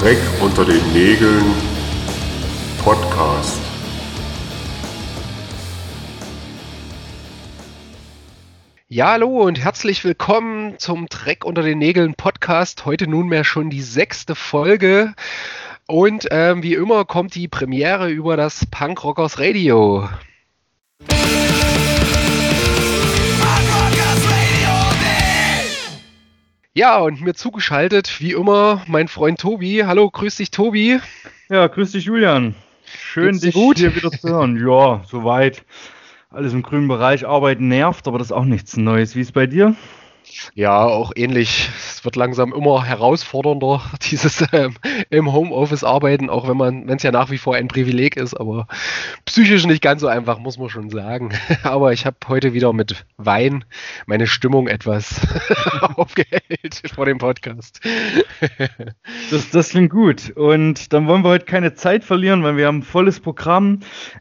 Dreck unter den Nägeln Podcast. Ja, hallo und herzlich willkommen zum Dreck unter den Nägeln Podcast. Heute nunmehr schon die sechste Folge. Und ähm, wie immer kommt die Premiere über das Punk Rockers Radio. Ja, und mir zugeschaltet, wie immer, mein Freund Tobi. Hallo, grüß dich, Tobi. Ja, grüß dich, Julian. Schön, Geht's dich gut? hier wieder zu hören. Ja, soweit. Alles im grünen Bereich. Arbeiten nervt, aber das ist auch nichts Neues. Wie ist bei dir? Ja, auch ähnlich. Es wird langsam immer herausfordernder, dieses ähm, im Homeoffice arbeiten, auch wenn man, wenn es ja nach wie vor ein Privileg ist, aber psychisch nicht ganz so einfach, muss man schon sagen. Aber ich habe heute wieder mit Wein meine Stimmung etwas aufgehellt vor dem Podcast. Das, das klingt gut. Und dann wollen wir heute keine Zeit verlieren, weil wir haben ein volles Programm.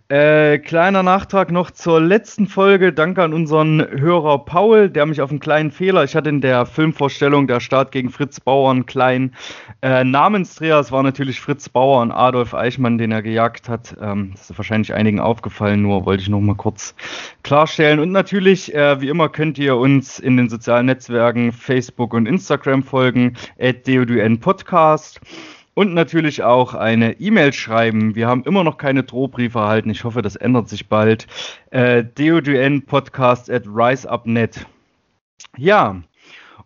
Äh, kleiner Nachtrag noch zur letzten Folge. Danke an unseren Hörer Paul, der mich auf einen kleinen Fehler. Ich hatte in der Filmvorstellung der Start gegen Fritz Bauer einen kleinen äh, Namensträger. Es war natürlich Fritz Bauer und Adolf Eichmann, den er gejagt hat. Ähm, das ist wahrscheinlich einigen aufgefallen, nur wollte ich noch mal kurz klarstellen. Und natürlich, äh, wie immer, könnt ihr uns in den sozialen Netzwerken Facebook und Instagram folgen, at DODN Podcast. Und natürlich auch eine E-Mail schreiben. Wir haben immer noch keine Drohbriefe erhalten. Ich hoffe, das ändert sich bald. Äh, Podcast at riseup.net. Ja,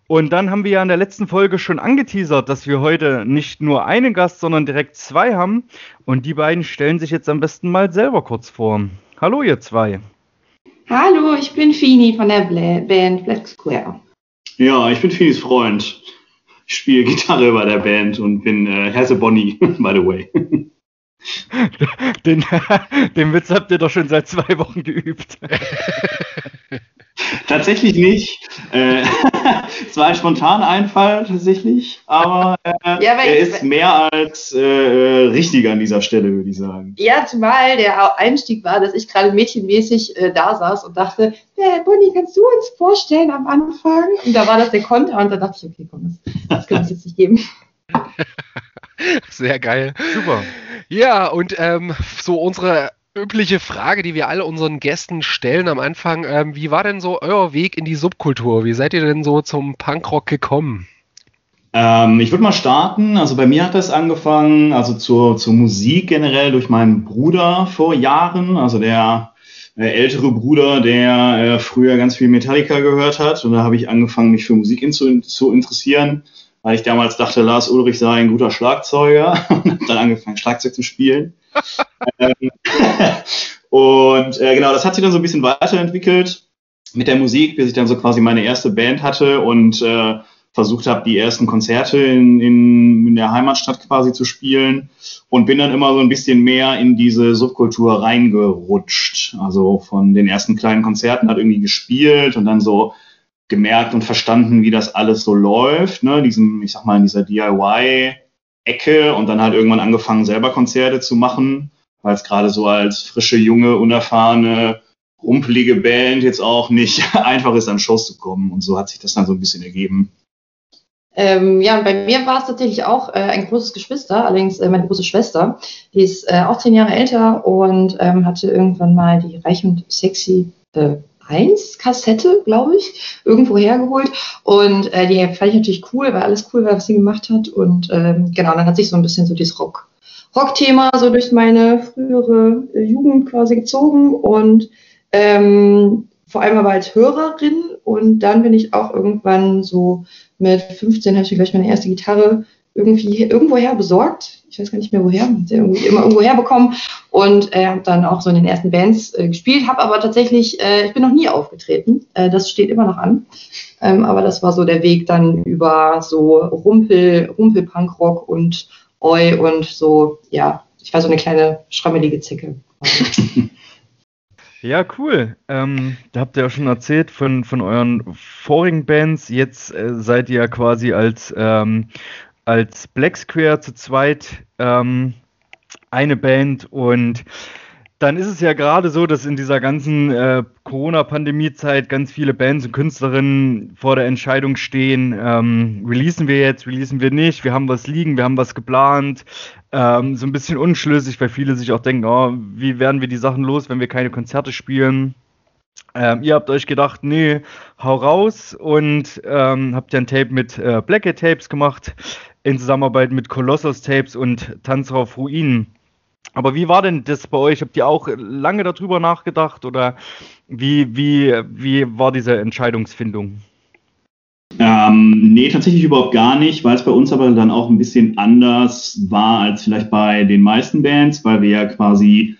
und dann haben wir ja in der letzten Folge schon angeteasert, dass wir heute nicht nur einen Gast, sondern direkt zwei haben. Und die beiden stellen sich jetzt am besten mal selber kurz vor. Hallo, ihr zwei. Hallo, ich bin Fini von der Bla Band Black Square. Ja, ich bin Finis Freund. Ich spiele Gitarre bei der Band und bin äh, Herse Bonnie, by the way. Den, den Witz habt ihr doch schon seit zwei Wochen geübt. Tatsächlich nicht. Äh, es war ein spontaner Einfall, tatsächlich, aber äh, Ja, er ich- ist mehr als äh, richtig an dieser Stelle, würde ich sagen. Ja, zumal der Einstieg war, dass ich gerade mädchenmäßig äh, da saß und dachte, äh, Bonnie, kannst du uns vorstellen am Anfang? Und da war das der Konter und da dachte ich, okay, komm, das, das kann es jetzt nicht geben. Sehr geil. Super. Ja, und ähm, so unsere übliche Frage, die wir alle unseren Gästen stellen am Anfang, ähm, wie war denn so euer Weg in die Subkultur? Wie seid ihr denn so zum Punkrock gekommen? Ähm, ich würde mal starten. Also bei mir hat das angefangen, also zur, zur Musik generell durch meinen Bruder vor Jahren, also der ältere Bruder, der äh, früher ganz viel Metallica gehört hat. Und da habe ich angefangen, mich für Musik zu, zu interessieren, weil ich damals dachte, Lars Ulrich sei ein guter Schlagzeuger und habe dann angefangen, Schlagzeug zu spielen. Ähm, und äh, genau, das hat sich dann so ein bisschen weiterentwickelt mit der Musik, bis ich dann so quasi meine erste Band hatte und äh, versucht habe, die ersten Konzerte in, in, in der Heimatstadt quasi zu spielen und bin dann immer so ein bisschen mehr in diese Subkultur reingerutscht. Also von den ersten kleinen Konzerten hat irgendwie gespielt und dann so gemerkt und verstanden, wie das alles so läuft, ne, diesem, ich sag mal, in dieser DIY-Ecke und dann halt irgendwann angefangen, selber Konzerte zu machen, weil es gerade so als frische, junge, unerfahrene, rumpelige Band jetzt auch nicht einfach ist, an Shows zu kommen. Und so hat sich das dann so ein bisschen ergeben. Ähm, ja, und bei mir war es tatsächlich auch äh, ein großes Geschwister, allerdings äh, meine große Schwester. Die ist äh, auch zehn Jahre älter und ähm, hatte irgendwann mal die Reich und Sexy 1 Kassette, glaube ich, irgendwo hergeholt. Und äh, die fand ich natürlich cool, weil alles cool war, was sie gemacht hat. Und ähm, genau, dann hat sich so ein bisschen so dieses Rock, Rock-Thema so durch meine frühere äh, Jugend quasi gezogen und ähm, vor allem aber als Hörerin. Und dann bin ich auch irgendwann so mit 15 habe ich gleich meine erste Gitarre irgendwie irgendwoher besorgt. Ich weiß gar nicht mehr woher, sie irgendwie immer irgendwo herbekommen und äh, habe dann auch so in den ersten Bands äh, gespielt, habe aber tatsächlich, äh, ich bin noch nie aufgetreten. Äh, das steht immer noch an. Ähm, aber das war so der Weg dann über so Rumpel, Rumpel-Punkrock und Oi und so, ja, ich war so eine kleine schrammelige Zicke. Ja, cool. Ähm, da habt ihr ja schon erzählt von, von euren vorigen Bands. Jetzt äh, seid ihr ja quasi als, ähm, als Black Square zu zweit ähm, eine Band und dann ist es ja gerade so, dass in dieser ganzen äh, Corona-Pandemie-Zeit ganz viele Bands und Künstlerinnen vor der Entscheidung stehen, ähm, releasen wir jetzt, releasen wir nicht, wir haben was liegen, wir haben was geplant, ähm, so ein bisschen unschlüssig, weil viele sich auch denken, oh, wie werden wir die Sachen los, wenn wir keine Konzerte spielen. Ähm, ihr habt euch gedacht, nee, hau raus und ähm, habt ja ein Tape mit äh, Blackhead Tapes gemacht in Zusammenarbeit mit Colossus Tapes und Tanzer auf Ruinen. Aber wie war denn das bei euch? Habt ihr auch lange darüber nachgedacht oder wie, wie, wie war diese Entscheidungsfindung? Ähm, nee, tatsächlich überhaupt gar nicht, weil es bei uns aber dann auch ein bisschen anders war als vielleicht bei den meisten Bands, weil wir ja quasi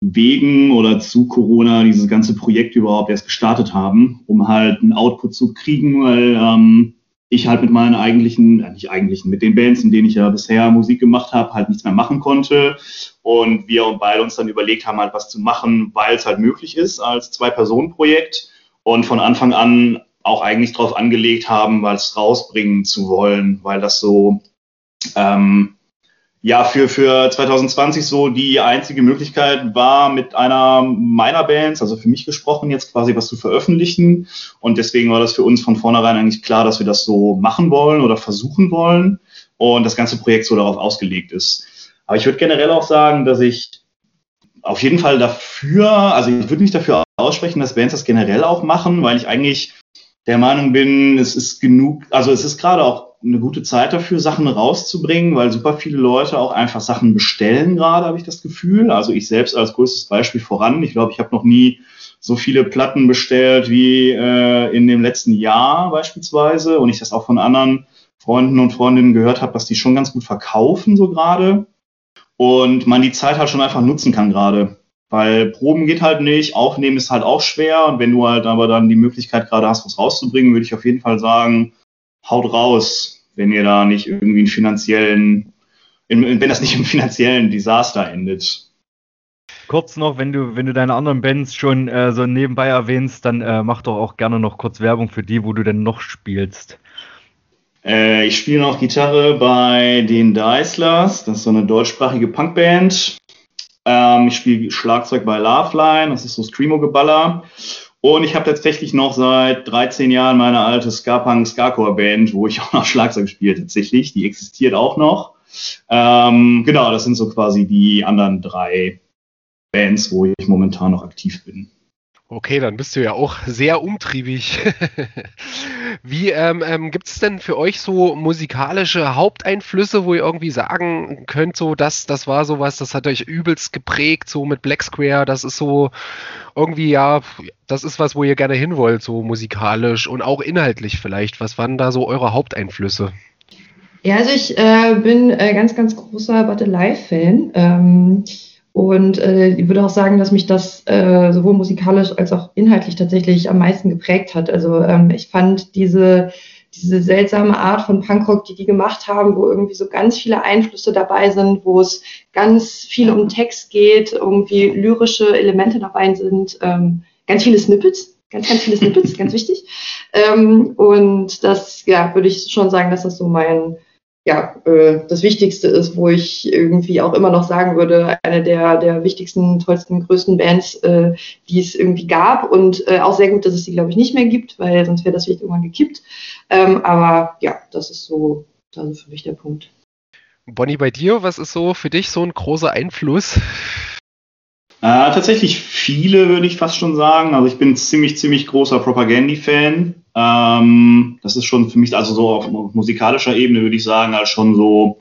wegen oder zu Corona dieses ganze Projekt überhaupt erst gestartet haben, um halt einen Output zu kriegen, weil ähm, ich halt mit meinen eigentlichen, äh, nicht eigentlichen, mit den Bands, in denen ich ja bisher Musik gemacht habe, halt nichts mehr machen konnte. Und wir beide uns dann überlegt haben, halt was zu machen, weil es halt möglich ist als Zwei-Personen-Projekt. Und von Anfang an auch eigentlich darauf angelegt haben, was rausbringen zu wollen, weil das so ähm, ja für, für 2020 so die einzige Möglichkeit war, mit einer meiner Bands, also für mich gesprochen, jetzt quasi was zu veröffentlichen. Und deswegen war das für uns von vornherein eigentlich klar, dass wir das so machen wollen oder versuchen wollen und das ganze Projekt so darauf ausgelegt ist. Aber ich würde generell auch sagen, dass ich auf jeden Fall dafür, also ich würde nicht dafür aussprechen, dass Bands das generell auch machen, weil ich eigentlich der Meinung bin, es ist genug, also es ist gerade auch eine gute Zeit dafür, Sachen rauszubringen, weil super viele Leute auch einfach Sachen bestellen gerade, habe ich das Gefühl. Also ich selbst als größtes Beispiel voran. Ich glaube, ich habe noch nie so viele Platten bestellt wie äh, in dem letzten Jahr beispielsweise. Und ich das auch von anderen Freunden und Freundinnen gehört habe, dass die schon ganz gut verkaufen so gerade. Und man die Zeit halt schon einfach nutzen kann gerade. Weil Proben geht halt nicht, Aufnehmen ist halt auch schwer. Und wenn du halt aber dann die Möglichkeit gerade hast, was rauszubringen, würde ich auf jeden Fall sagen, haut raus, wenn ihr da nicht irgendwie einen finanziellen, wenn das nicht im finanziellen Desaster endet. Kurz noch, wenn du, wenn du deine anderen Bands schon äh, so nebenbei erwähnst, dann äh, mach doch auch gerne noch kurz Werbung für die, wo du denn noch spielst. Äh, ich spiele noch Gitarre bei den Deislers, das ist so eine deutschsprachige Punkband. Ähm, ich spiele Schlagzeug bei Loveline, das ist so Screamo-Geballer. Und ich habe tatsächlich noch seit 13 Jahren meine alte Ska-Punk Ska-Core-Band, wo ich auch noch Schlagzeug spiele tatsächlich. Die existiert auch noch. Ähm, genau, das sind so quasi die anderen drei Bands, wo ich momentan noch aktiv bin. Okay, dann bist du ja auch sehr umtriebig. Wie ähm, ähm, gibt es denn für euch so musikalische Haupteinflüsse, wo ihr irgendwie sagen könnt, so das, das war sowas, das hat euch übelst geprägt, so mit Black Square, das ist so irgendwie, ja, das ist was, wo ihr gerne hin wollt, so musikalisch und auch inhaltlich vielleicht. Was waren da so eure Haupteinflüsse? Ja, also ich äh, bin äh, ganz, ganz großer Battle Live-Fan. Ähm, und äh, ich würde auch sagen, dass mich das äh, sowohl musikalisch als auch inhaltlich tatsächlich am meisten geprägt hat. Also ähm, ich fand diese, diese seltsame Art von Punkrock, die die gemacht haben, wo irgendwie so ganz viele Einflüsse dabei sind, wo es ganz viel um Text geht, irgendwie lyrische Elemente dabei sind, ähm, ganz viele Snippets, ganz, ganz viele Snippets, ganz wichtig. Ähm, und das, ja, würde ich schon sagen, dass das so mein ja, äh, das Wichtigste ist, wo ich irgendwie auch immer noch sagen würde, eine der, der wichtigsten, tollsten, größten Bands, äh, die es irgendwie gab. Und äh, auch sehr gut, dass es sie, glaube ich, nicht mehr gibt, weil sonst wäre das vielleicht irgendwann gekippt. Ähm, aber ja, das ist so, das ist für mich der Punkt. Bonnie, bei dir, was ist so für dich so ein großer Einfluss? Äh, tatsächlich viele, würde ich fast schon sagen. Also ich bin ziemlich, ziemlich großer Propagandi-Fan. Ähm, das ist schon für mich, also so auf, musikalischer Ebene würde ich sagen, als schon so,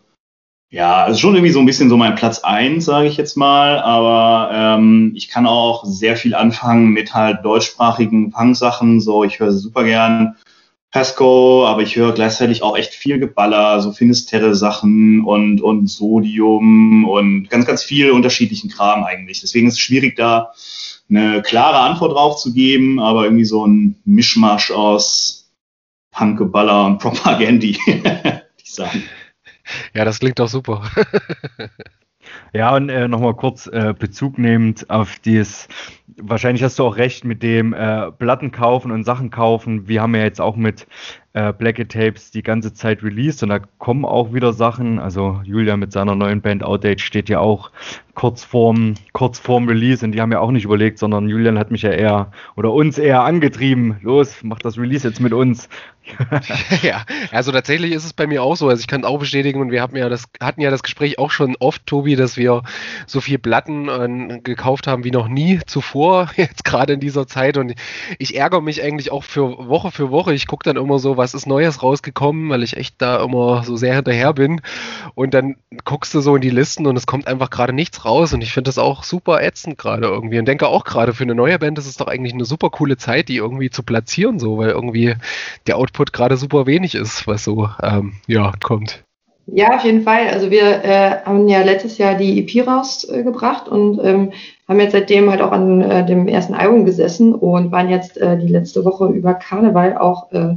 ja, es ist schon irgendwie so ein bisschen so mein Platz eins, sage ich jetzt mal. Aber ähm, ich kann auch sehr viel anfangen mit halt deutschsprachigen Punk-Sachen. So, ich höre super gern Pasco, aber ich höre gleichzeitig auch echt viel Geballer, so Finisterre-Sachen und, und Sodium und ganz, ganz viel unterschiedlichen Kram eigentlich. Deswegen ist es schwierig, da eine klare Antwort drauf zu geben, aber irgendwie so ein Mischmasch aus Punkgeballer und Propagandy, ich sagen. Ja, das klingt doch super. Ja, und äh, nochmal kurz äh, Bezug nehmend auf dieses, wahrscheinlich hast du auch recht mit dem äh, Platten kaufen und Sachen kaufen. Wir haben ja jetzt auch mit äh, Black Tapes die ganze Zeit released und da kommen auch wieder Sachen. Also Julia mit seiner neuen Band Outdate steht ja auch kurz vorm, kurz vorm Release und die haben ja auch nicht überlegt, sondern Julian hat mich ja eher oder uns eher angetrieben. Los, mach das Release jetzt mit uns. ja, also tatsächlich ist es bei mir auch so. Also ich kann es auch bestätigen und wir hatten ja das, hatten ja das Gespräch auch schon oft, Tobi, dass wir so viel Platten äh, gekauft haben wie noch nie zuvor, jetzt gerade in dieser Zeit. Und ich ärgere mich eigentlich auch für Woche für Woche. Ich gucke dann immer so, was ist Neues rausgekommen, weil ich echt da immer so sehr hinterher bin. Und dann guckst du so in die Listen und es kommt einfach gerade nichts raus. Und ich finde das auch super ätzend gerade irgendwie. Und denke auch gerade für eine neue Band ist es doch eigentlich eine super coole Zeit, die irgendwie zu platzieren, so, weil irgendwie der Output gerade super wenig ist, was so ähm, ja, kommt. Ja, auf jeden Fall. Also wir äh, haben ja letztes Jahr die EP rausgebracht und ähm, haben jetzt seitdem halt auch an äh, dem ersten Album gesessen und waren jetzt äh, die letzte Woche über Karneval auch äh,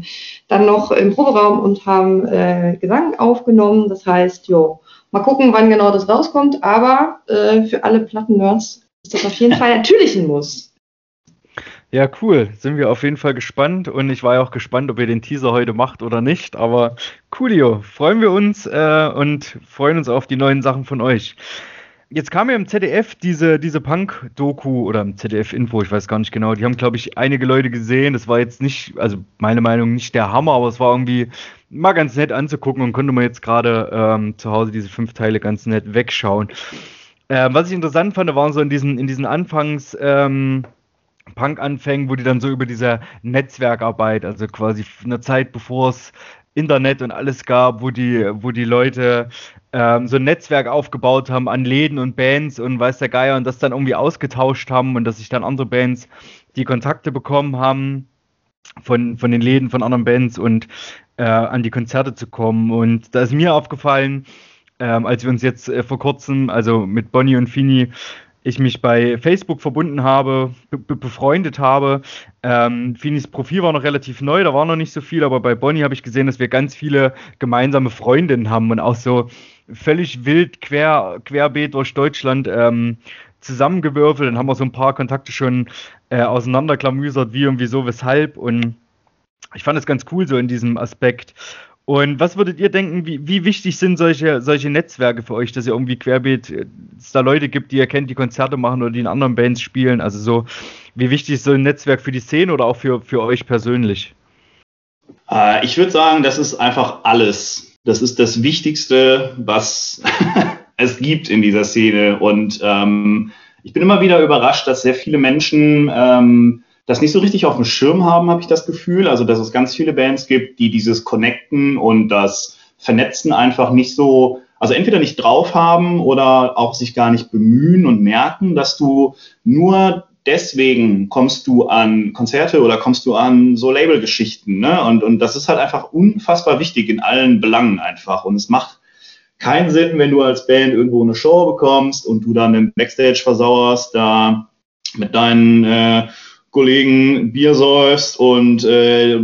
dann noch im Proberaum und haben äh, Gesang aufgenommen. Das heißt, jo, mal gucken, wann genau das rauskommt, aber äh, für alle Platten-Nerds ist das auf jeden Fall natürlich ein Muss. Ja, cool. Sind wir auf jeden Fall gespannt. Und ich war ja auch gespannt, ob ihr den Teaser heute macht oder nicht. Aber coolio. Freuen wir uns äh, und freuen uns auf die neuen Sachen von euch. Jetzt kam ja im ZDF diese, diese Punk-Doku oder im ZDF-Info, ich weiß gar nicht genau. Die haben, glaube ich, einige Leute gesehen. Das war jetzt nicht, also meine Meinung, nicht der Hammer, aber es war irgendwie mal ganz nett anzugucken und konnte man jetzt gerade ähm, zu Hause diese fünf Teile ganz nett wegschauen. Ähm, was ich interessant fand, waren so in diesen, in diesen Anfangs- ähm, Punk-Anfängen, wo die dann so über diese Netzwerkarbeit, also quasi eine Zeit bevor es Internet und alles gab, wo die, wo die Leute ähm, so ein Netzwerk aufgebaut haben an Läden und Bands und weiß der Geier und das dann irgendwie ausgetauscht haben und dass sich dann andere Bands die Kontakte bekommen haben von, von den Läden von anderen Bands und äh, an die Konzerte zu kommen. Und da ist mir aufgefallen, ähm, als wir uns jetzt äh, vor kurzem, also mit Bonnie und Fini, ich mich bei Facebook verbunden habe, be befreundet habe. Ähm, Finis Profil war noch relativ neu, da war noch nicht so viel, aber bei Bonnie habe ich gesehen, dass wir ganz viele gemeinsame Freundinnen haben und auch so völlig wild quer, querbeet durch Deutschland ähm, zusammengewürfelt. Dann haben wir so ein paar Kontakte schon äh, auseinanderklamüsert, wie und wieso, weshalb. Und ich fand es ganz cool so in diesem Aspekt. Und was würdet ihr denken, wie, wie, wichtig sind solche, solche Netzwerke für euch, dass ihr irgendwie querbeet, es da Leute gibt, die ihr kennt, die Konzerte machen oder die in anderen Bands spielen? Also so, wie wichtig ist so ein Netzwerk für die Szene oder auch für, für euch persönlich? Äh, ich würde sagen, das ist einfach alles. Das ist das Wichtigste, was es gibt in dieser Szene. Und ähm, ich bin immer wieder überrascht, dass sehr viele Menschen ähm, das nicht so richtig auf dem Schirm haben, habe ich das Gefühl. Also, dass es ganz viele Bands gibt, die dieses Connecten und das Vernetzen einfach nicht so, also entweder nicht drauf haben oder auch sich gar nicht bemühen und merken, dass du nur deswegen kommst du an Konzerte oder kommst du an so Labelgeschichten. Ne? Und, und das ist halt einfach unfassbar wichtig in allen Belangen einfach. Und es macht keinen Sinn, wenn du als Band irgendwo eine Show bekommst und du dann den Backstage versauerst, da mit deinen äh, Kollegen Bier säufst und äh,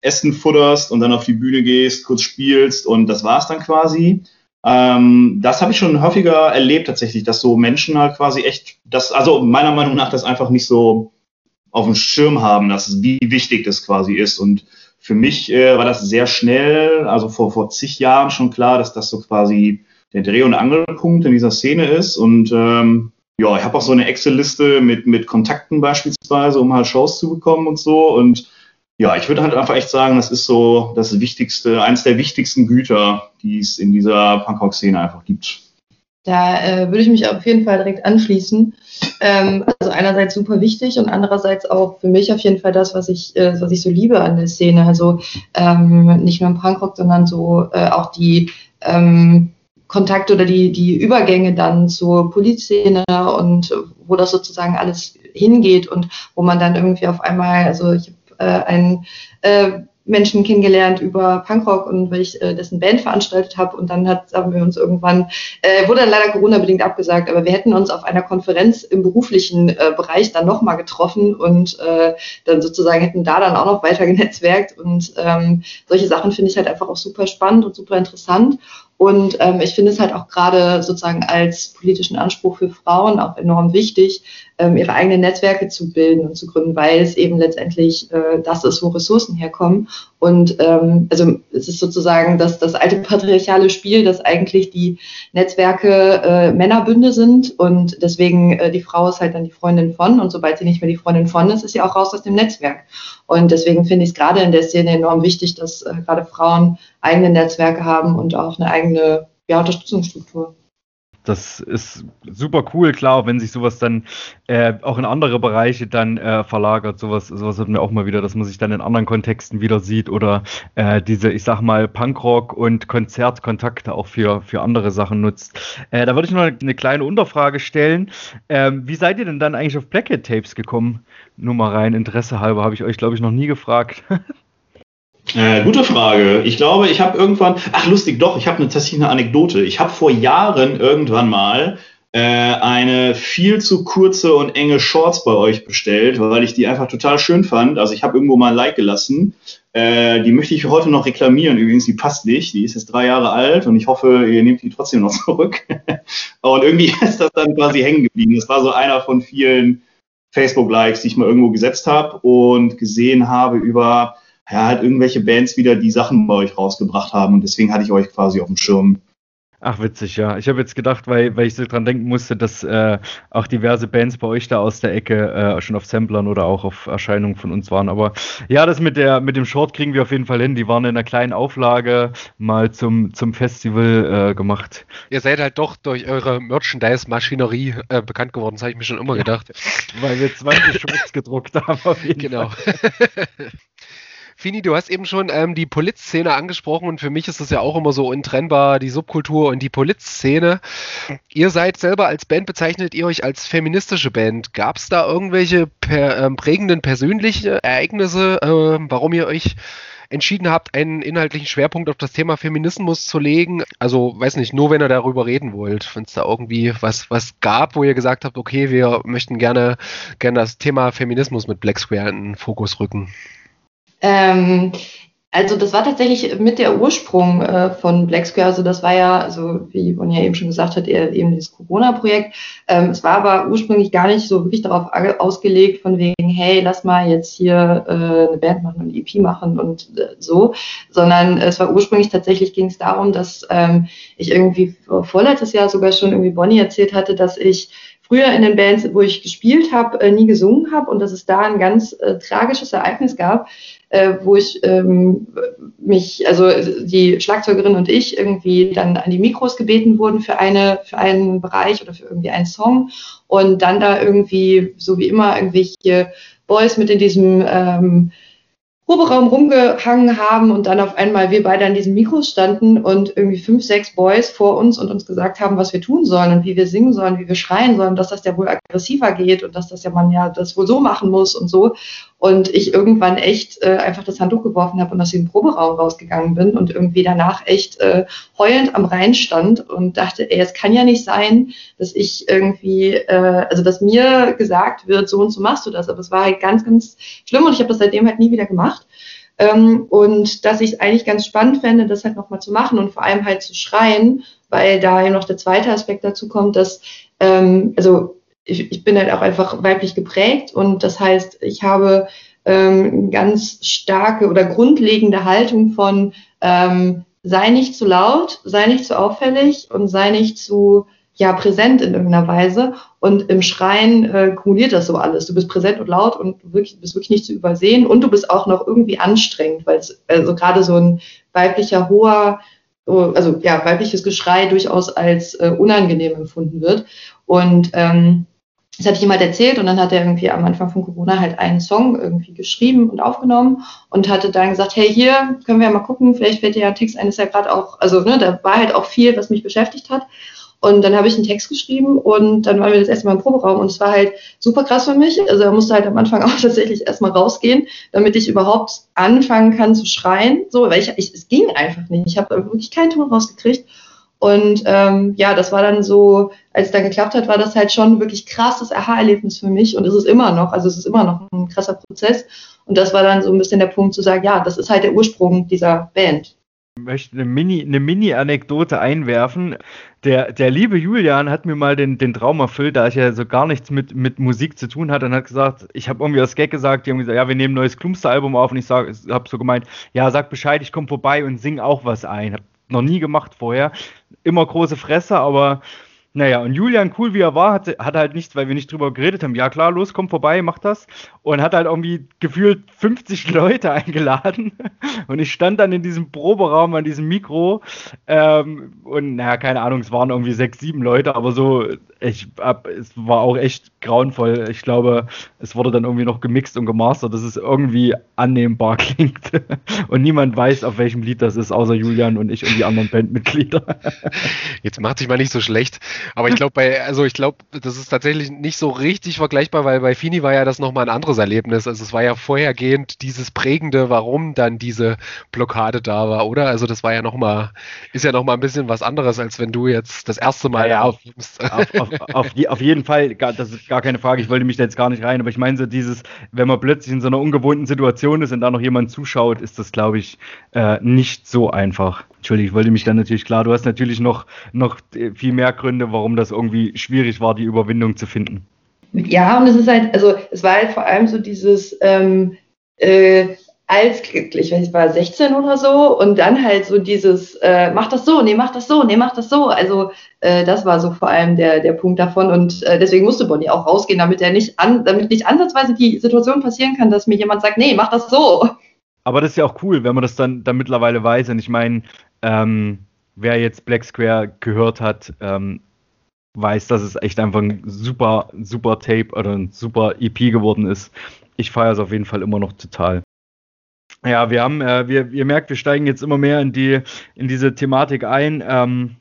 Essen futterst und dann auf die Bühne gehst, kurz spielst und das war's dann quasi. Ähm, das habe ich schon häufiger erlebt tatsächlich, dass so Menschen halt quasi echt, das, also meiner Meinung nach, das einfach nicht so auf dem Schirm haben, dass wie wichtig das quasi ist. Und für mich äh, war das sehr schnell, also vor, vor zig Jahren schon klar, dass das so quasi der Dreh- und Angelpunkt in dieser Szene ist. Und ähm, ja, ich habe auch so eine Excel-Liste mit, mit Kontakten beispielsweise, um halt Shows zu bekommen und so. Und ja, ich würde halt einfach echt sagen, das ist so das Wichtigste, eines der wichtigsten Güter, die es in dieser Punkrock-Szene einfach gibt. Da äh, würde ich mich auf jeden Fall direkt anschließen. Ähm, also einerseits super wichtig und andererseits auch für mich auf jeden Fall das, was ich, äh, was ich so liebe an der Szene. Also ähm, nicht nur im Punkrock, sondern so äh, auch die ähm, Kontakt oder die, die Übergänge dann zur Polizszene und wo das sozusagen alles hingeht und wo man dann irgendwie auf einmal, also ich habe äh, einen äh, Menschen kennengelernt über Punkrock und weil ich äh, dessen Band veranstaltet habe und dann hat, haben wir uns irgendwann, äh, wurde dann leider Corona-bedingt abgesagt, aber wir hätten uns auf einer Konferenz im beruflichen äh, Bereich dann nochmal getroffen und äh, dann sozusagen hätten da dann auch noch weiter genetzwerkt und ähm, solche Sachen finde ich halt einfach auch super spannend und super interessant und ähm, ich finde es halt auch gerade sozusagen als politischen Anspruch für Frauen auch enorm wichtig, ähm, ihre eigenen Netzwerke zu bilden und zu gründen, weil es eben letztendlich äh, das ist, wo Ressourcen herkommen. Und ähm, also es ist sozusagen das, das alte patriarchale Spiel, dass eigentlich die Netzwerke äh, Männerbünde sind und deswegen äh, die Frau ist halt dann die Freundin von und sobald sie nicht mehr die Freundin von ist, ist sie auch raus aus dem Netzwerk. Und deswegen finde ich es gerade in der Szene enorm wichtig, dass äh, gerade Frauen eigene Netzwerke haben und auch eine eigene ja, Unterstützungsstruktur das ist super cool, klar, wenn sich sowas dann äh, auch in andere Bereiche dann äh, verlagert. Sowas, sowas hat mir auch mal wieder, dass man sich dann in anderen Kontexten wieder sieht oder äh, diese, ich sag mal, Punkrock und Konzertkontakte auch für, für andere Sachen nutzt. Äh, da würde ich noch eine kleine Unterfrage stellen. Ähm, wie seid ihr denn dann eigentlich auf Blackhead Tapes gekommen? Nur mal rein, Interesse halber, habe ich euch, glaube ich, noch nie gefragt. Äh, gute Frage. Ich glaube, ich habe irgendwann, ach lustig, doch, ich habe tatsächlich eine Anekdote. Ich habe vor Jahren irgendwann mal äh, eine viel zu kurze und enge Shorts bei euch bestellt, weil ich die einfach total schön fand. Also ich habe irgendwo mal ein Like gelassen. Äh, die möchte ich heute noch reklamieren. Übrigens, die passt nicht. Die ist jetzt drei Jahre alt und ich hoffe, ihr nehmt die trotzdem noch zurück. und irgendwie ist das dann quasi hängen geblieben. Das war so einer von vielen Facebook-Likes, die ich mal irgendwo gesetzt habe und gesehen habe über ja, halt irgendwelche Bands wieder die Sachen bei euch rausgebracht haben und deswegen hatte ich euch quasi auf dem Schirm. Ach, witzig, ja. Ich habe jetzt gedacht, weil, weil ich so dran denken musste, dass äh, auch diverse Bands bei euch da aus der Ecke äh, schon auf Samplern oder auch auf Erscheinungen von uns waren. Aber ja, das mit der mit dem Short kriegen wir auf jeden Fall hin. Die waren in einer kleinen Auflage mal zum, zum Festival äh, gemacht. Ihr seid halt doch durch eure Merchandise-Maschinerie äh, bekannt geworden, das habe ich mir schon immer ja, gedacht. Weil wir 20 Shorts gedruckt haben, auf jeden genau. Fall. Fini, du hast eben schon ähm, die Polit-Szene angesprochen und für mich ist das ja auch immer so untrennbar, die Subkultur und die Polit-Szene. Ihr seid selber als Band, bezeichnet ihr euch als feministische Band. Gab es da irgendwelche per, ähm, prägenden persönliche Ereignisse, äh, warum ihr euch entschieden habt, einen inhaltlichen Schwerpunkt auf das Thema Feminismus zu legen. Also, weiß nicht, nur wenn ihr darüber reden wollt, wenn es da irgendwie was, was gab, wo ihr gesagt habt, okay, wir möchten gerne, gerne das Thema Feminismus mit Black Square in den Fokus rücken. Ähm, also das war tatsächlich mit der Ursprung äh, von Black Square. Also das war ja, also wie man ja eben schon gesagt hat, eben dieses Corona-Projekt. Ähm, es war aber ursprünglich gar nicht so wirklich darauf ausgelegt, von wegen, hey, lass mal jetzt hier äh, eine Band machen und EP machen und äh, so, sondern es war ursprünglich tatsächlich ging es darum, dass ähm, ich irgendwie vorletztes Jahr sogar schon irgendwie Bonnie erzählt hatte, dass ich früher in den Bands, wo ich gespielt habe, äh, nie gesungen habe und dass es da ein ganz äh, tragisches Ereignis gab, äh, wo ich ähm, mich, also die Schlagzeugerin und ich irgendwie dann an die Mikros gebeten wurden für eine, für einen Bereich oder für irgendwie einen Song und dann da irgendwie, so wie immer, irgendwelche Boys mit in diesem ähm, Proberaum rumgehangen haben und dann auf einmal wir beide an diesen Mikros standen und irgendwie fünf, sechs Boys vor uns und uns gesagt haben, was wir tun sollen und wie wir singen sollen, wie wir schreien sollen, dass das ja wohl aggressiver geht und dass das ja man ja das wohl so machen muss und so. Und ich irgendwann echt äh, einfach das Handtuch geworfen habe und aus dem Proberaum rausgegangen bin und irgendwie danach echt äh, heulend am Rhein stand und dachte, ey, es kann ja nicht sein, dass ich irgendwie, äh, also dass mir gesagt wird, so und so machst du das. Aber es war halt ganz, ganz schlimm und ich habe das seitdem halt nie wieder gemacht. Ähm, und dass ich es eigentlich ganz spannend fände, das halt nochmal zu machen und vor allem halt zu schreien, weil da eben noch der zweite Aspekt dazu kommt, dass, ähm, also ich, ich bin halt auch einfach weiblich geprägt und das heißt, ich habe ähm, ganz starke oder grundlegende Haltung von ähm, sei nicht zu laut, sei nicht zu auffällig und sei nicht zu ja präsent in irgendeiner Weise. Und im Schreien äh, kumuliert das so alles. Du bist präsent und laut und du wirklich, bist wirklich nicht zu übersehen und du bist auch noch irgendwie anstrengend, weil es also gerade so ein weiblicher hoher also ja, weibliches Geschrei durchaus als äh, unangenehm empfunden wird. Und ähm, das hatte ich ihm halt erzählt und dann hat er irgendwie am Anfang von Corona halt einen Song irgendwie geschrieben und aufgenommen und hatte dann gesagt, hey, hier können wir ja mal gucken, vielleicht fällt dir ja ein Text ein, ist ja gerade auch, also ne, da war halt auch viel, was mich beschäftigt hat. Und dann habe ich einen Text geschrieben und dann waren wir das erste Mal im Proberaum und es war halt super krass für mich. Also er musste halt am Anfang auch tatsächlich erstmal rausgehen, damit ich überhaupt anfangen kann zu schreien. So, weil ich, ich es ging einfach nicht. Ich habe wirklich keinen Ton rausgekriegt. Und ähm, ja, das war dann so, als es dann geklappt hat, war das halt schon wirklich krasses Aha-Erlebnis für mich und es ist immer noch, also es ist immer noch ein krasser Prozess. Und das war dann so ein bisschen der Punkt zu sagen, ja, das ist halt der Ursprung dieser Band. möchte eine Mini, eine Mini-Anekdote einwerfen. Der, der liebe Julian hat mir mal den, den Traum erfüllt, da ich ja so gar nichts mit, mit Musik zu tun hatte und hat gesagt, ich habe irgendwie das Gag gesagt, die haben gesagt, ja, wir nehmen ein neues Klumster-Album auf und ich habe so gemeint, ja, sag Bescheid, ich komme vorbei und sing auch was ein. Hab noch nie gemacht vorher. Immer große Fresse, aber naja, und Julian, cool wie er war, hat, hat halt nichts, weil wir nicht drüber geredet haben. Ja, klar, los, komm vorbei, mach das. Und hat halt irgendwie gefühlt 50 Leute eingeladen. Und ich stand dann in diesem Proberaum an diesem Mikro. Ähm, und naja, keine Ahnung, es waren irgendwie sechs, sieben Leute, aber so, ich hab, es war auch echt grauenvoll. Ich glaube, es wurde dann irgendwie noch gemixt und gemastert, dass es irgendwie annehmbar klingt. und niemand weiß, auf welchem Lied das ist, außer Julian und ich und die anderen Bandmitglieder. Jetzt macht sich mal nicht so schlecht. Aber ich glaube, bei, also ich glaube, das ist tatsächlich nicht so richtig vergleichbar, weil bei Fini war ja das nochmal ein anderes Erlebnis. Also es war ja vorhergehend dieses prägende, warum dann diese Blockade da war, oder? Also das war ja nochmal, ist ja nochmal ein bisschen was anderes, als wenn du jetzt das erste Mal ja, aufnimmst. Auf, auf, auf, auf, jeden Fall, das ist gar keine Frage, ich wollte mich da jetzt gar nicht rein, aber ich meine so dieses, wenn man plötzlich in so einer ungewohnten Situation ist und da noch jemand zuschaut, ist das, glaube ich, äh, nicht so einfach. Entschuldigung, ich wollte mich dann natürlich klar, du hast natürlich noch, noch viel mehr Gründe, warum das irgendwie schwierig war, die Überwindung zu finden. Ja, und es ist halt, also es war halt vor allem so dieses, ähm, äh, als, ich weiß, ich war 16 oder so und dann halt so dieses, äh, mach das so, nee, mach das so, nee, mach das so. Also äh, das war so vor allem der, der Punkt davon und äh, deswegen musste Bonnie auch rausgehen, damit er nicht an, damit nicht ansatzweise die Situation passieren kann, dass mir jemand sagt, nee, mach das so. Aber das ist ja auch cool, wenn man das dann, dann mittlerweile weiß. Und ich meine, ähm, wer jetzt Black Square gehört hat, ähm, weiß, dass es echt einfach ein super, super Tape oder ein super EP geworden ist. Ich feiere es auf jeden Fall immer noch total. Ja, wir haben, äh, wir, ihr merkt, wir steigen jetzt immer mehr in die, in diese Thematik ein. Ähm,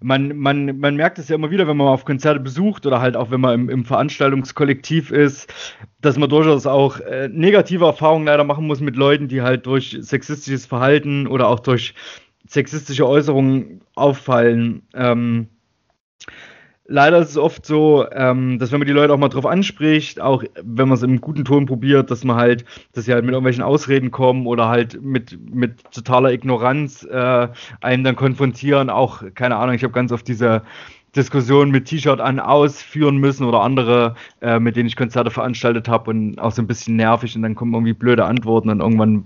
man, man, man merkt es ja immer wieder, wenn man auf Konzerte besucht oder halt auch wenn man im, im Veranstaltungskollektiv ist, dass man durchaus auch äh, negative Erfahrungen leider machen muss mit Leuten, die halt durch sexistisches Verhalten oder auch durch sexistische Äußerungen auffallen. Ähm, leider ist es oft so, ähm, dass wenn man die Leute auch mal drauf anspricht, auch wenn man es im guten Ton probiert, dass man halt, dass sie halt mit irgendwelchen Ausreden kommen oder halt mit, mit totaler Ignoranz äh, einen dann konfrontieren. Auch, keine Ahnung, ich habe ganz oft diese Diskussion mit T-Shirt an ausführen müssen oder andere, äh, mit denen ich Konzerte veranstaltet habe und auch so ein bisschen nervig und dann kommen irgendwie blöde Antworten und irgendwann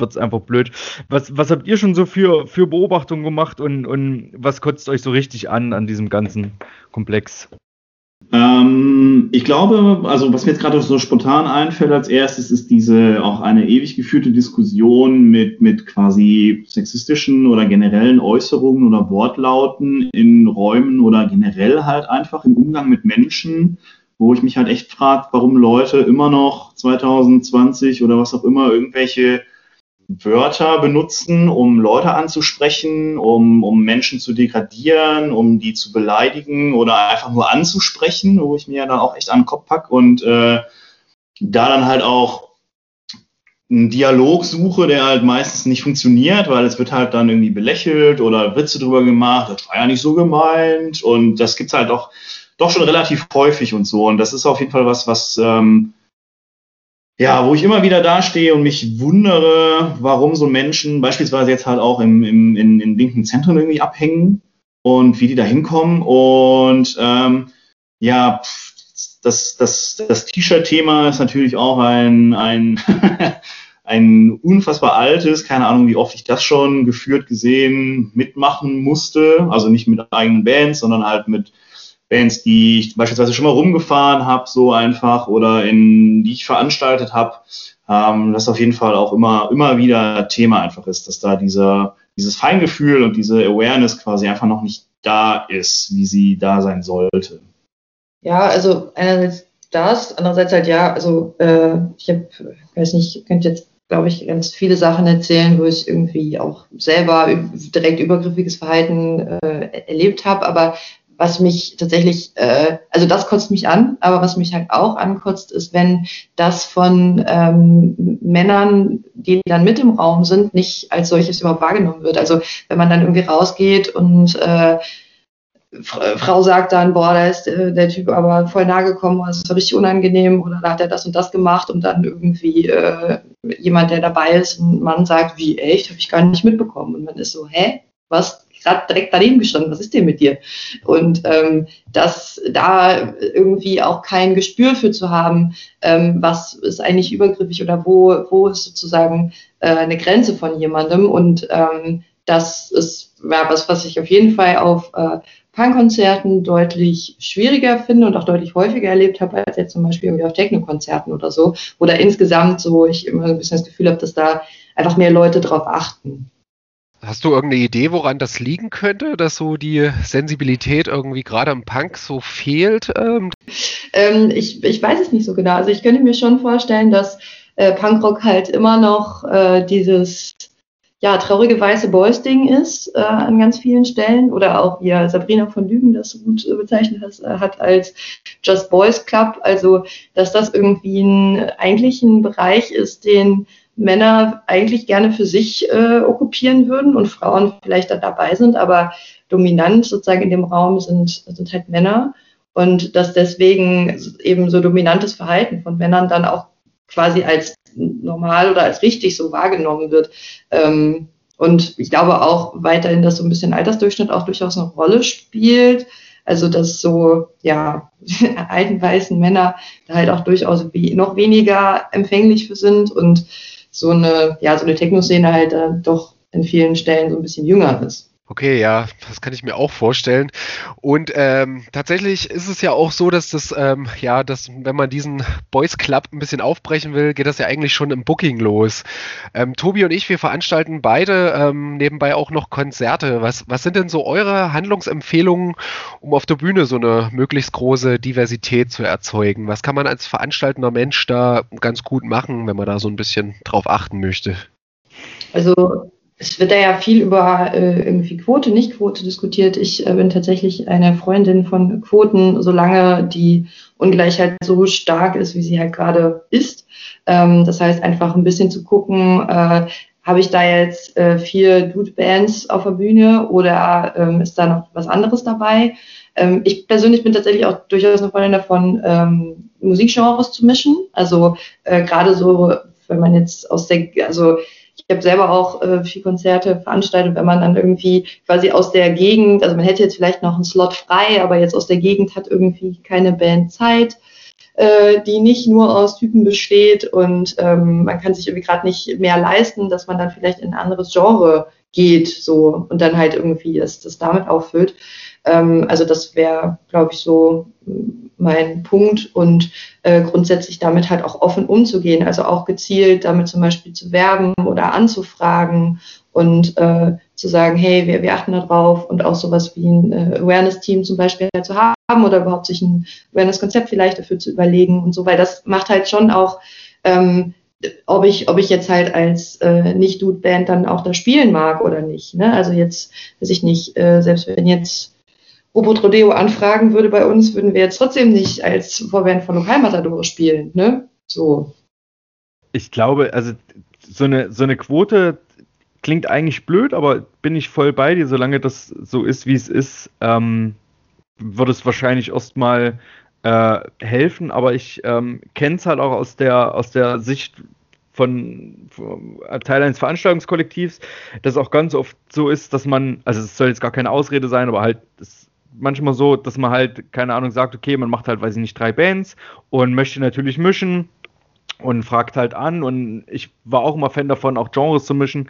wird es einfach blöd. Was, was habt ihr schon so für, für Beobachtungen gemacht und, und was kotzt euch so richtig an an diesem ganzen Komplex? Ähm, ich glaube, also was mir jetzt gerade so spontan einfällt als erstes, ist diese auch eine ewig geführte Diskussion mit, mit quasi sexistischen oder generellen Äußerungen oder Wortlauten in Räumen oder generell halt einfach im Umgang mit Menschen, wo ich mich halt echt frage, warum Leute immer noch 2020 oder was auch immer irgendwelche Wörter benutzen, um Leute anzusprechen, um, um Menschen zu degradieren, um die zu beleidigen oder einfach nur anzusprechen, wo ich mir dann auch echt an den Kopf pack und äh, da dann halt auch einen Dialog suche, der halt meistens nicht funktioniert, weil es wird halt dann irgendwie belächelt oder Witze drüber gemacht, das war ja nicht so gemeint und das gibt's halt auch doch schon relativ häufig und so und das ist auf jeden Fall was, was ähm, ja, wo ich immer wieder dastehe und mich wundere, warum so Menschen beispielsweise jetzt halt auch im, im, in, in linken Zentren irgendwie abhängen und wie die da hinkommen. Und ähm, ja, das, das, das T-Shirt-Thema ist natürlich auch ein, ein, ein unfassbar altes, keine Ahnung, wie oft ich das schon geführt, gesehen, mitmachen musste. Also nicht mit eigenen Bands, sondern halt mit Bands, die ich beispielsweise schon mal rumgefahren habe, so einfach, oder in die ich veranstaltet habe, ähm, das auf jeden Fall auch immer, immer wieder Thema einfach ist, dass da dieser, dieses Feingefühl und diese Awareness quasi einfach noch nicht da ist, wie sie da sein sollte. Ja, also einerseits das, andererseits halt ja, also äh, ich habe, weiß nicht, ich könnte jetzt glaube ich, ganz viele Sachen erzählen, wo ich irgendwie auch selber direkt übergriffiges Verhalten äh, erlebt habe. Aber was mich tatsächlich, äh, also das kotzt mich an, aber was mich halt auch ankotzt, ist, wenn das von ähm, Männern, die dann mit im Raum sind, nicht als solches überhaupt wahrgenommen wird. Also wenn man dann irgendwie rausgeht und äh, Frau sagt dann, boah, da ist äh, der Typ aber voll nahe gekommen, das ist richtig unangenehm oder da hat er das und das gemacht und dann irgendwie äh, jemand, der dabei ist, ein Mann sagt, wie echt, habe ich gar nicht mitbekommen. Und man ist so, hä, was gerade direkt daneben gestanden, was ist denn mit dir? Und ähm, dass da irgendwie auch kein Gespür für zu haben, ähm, was ist eigentlich übergriffig oder wo, wo ist sozusagen äh, eine Grenze von jemandem und ähm, das ist ja, was, was ich auf jeden Fall auf äh, Punkkonzerten deutlich schwieriger finde und auch deutlich häufiger erlebt habe, als jetzt zum Beispiel auf Techno-Konzerten oder so, da insgesamt so ich immer ein bisschen das Gefühl habe, dass da einfach mehr Leute drauf achten. Hast du irgendeine Idee, woran das liegen könnte, dass so die Sensibilität irgendwie gerade im Punk so fehlt? Ähm? Ähm, ich, ich weiß es nicht so genau. Also ich könnte mir schon vorstellen, dass äh, Punkrock halt immer noch äh, dieses ja, traurige weiße Boys-Ding ist äh, an ganz vielen Stellen. Oder auch wie Sabrina von Lügen das so gut äh, bezeichnet hat, äh, hat als Just Boys Club. Also, dass das irgendwie ein, eigentlich ein Bereich ist, den Männer eigentlich gerne für sich äh, okkupieren würden und Frauen vielleicht da dabei sind, aber dominant sozusagen in dem Raum sind, sind halt Männer. Und dass deswegen eben so dominantes Verhalten von Männern dann auch quasi als normal oder als richtig so wahrgenommen wird. Ähm, und ich glaube auch weiterhin, dass so ein bisschen Altersdurchschnitt auch durchaus eine Rolle spielt. Also dass so, ja, alten weißen Männer da halt auch durchaus noch weniger empfänglich für sind und so eine, ja, so eine Techno-Szene halt äh, doch in vielen Stellen so ein bisschen jünger ist. Okay, ja, das kann ich mir auch vorstellen. Und ähm, tatsächlich ist es ja auch so, dass das, ähm, ja, dass wenn man diesen Boys Club ein bisschen aufbrechen will, geht das ja eigentlich schon im Booking los. Ähm, Tobi und ich, wir veranstalten beide ähm, nebenbei auch noch Konzerte. Was, was sind denn so eure Handlungsempfehlungen, um auf der Bühne so eine möglichst große Diversität zu erzeugen? Was kann man als veranstaltender Mensch da ganz gut machen, wenn man da so ein bisschen drauf achten möchte? Also es wird da ja viel über äh, irgendwie Quote, Nicht-Quote diskutiert. Ich äh, bin tatsächlich eine Freundin von Quoten, solange die Ungleichheit so stark ist, wie sie halt gerade ist. Ähm, das heißt, einfach ein bisschen zu gucken, äh, habe ich da jetzt äh, vier Dude-Bands auf der Bühne oder ähm, ist da noch was anderes dabei? Ähm, ich persönlich bin tatsächlich auch durchaus eine Freundin davon, ähm, Musikgenres zu mischen. Also äh, gerade so, wenn man jetzt aus der, also ich habe selber auch äh, viel Konzerte veranstaltet, wenn man dann irgendwie quasi aus der Gegend, also man hätte jetzt vielleicht noch einen Slot frei, aber jetzt aus der Gegend hat irgendwie keine Band Zeit, äh, die nicht nur aus Typen besteht und ähm, man kann sich irgendwie gerade nicht mehr leisten, dass man dann vielleicht in ein anderes Genre geht so und dann halt irgendwie das, das damit auffüllt. Ähm, also das wäre, glaube ich, so mein Punkt und äh, grundsätzlich damit halt auch offen umzugehen, also auch gezielt damit zum Beispiel zu werben oder anzufragen und äh, zu sagen, hey, wir, wir achten darauf und auch sowas wie ein äh, Awareness-Team zum Beispiel halt zu haben oder überhaupt sich ein Awareness-Konzept vielleicht dafür zu überlegen und so, weil das macht halt schon auch ähm, ob ich, ob ich jetzt halt als äh, Nicht-Dude-Band dann auch da spielen mag oder nicht. Ne? Also jetzt, weiß ich nicht, äh, selbst wenn jetzt Robot Rodeo anfragen würde bei uns, würden wir jetzt trotzdem nicht als Vorband von Lokalmatadore spielen, ne? So. Ich glaube, also so eine, so eine Quote klingt eigentlich blöd, aber bin ich voll bei dir, solange das so ist, wie es ist, ähm, würde es wahrscheinlich erstmal äh, helfen, aber ich ähm, kenne es halt auch aus der, aus der Sicht von, von Teil eines Veranstaltungskollektivs, dass auch ganz oft so ist, dass man, also es soll jetzt gar keine Ausrede sein, aber halt, es manchmal so, dass man halt, keine Ahnung, sagt, okay, man macht halt, weiß ich nicht, drei Bands und möchte natürlich mischen und fragt halt an und ich war auch immer Fan davon, auch Genres zu mischen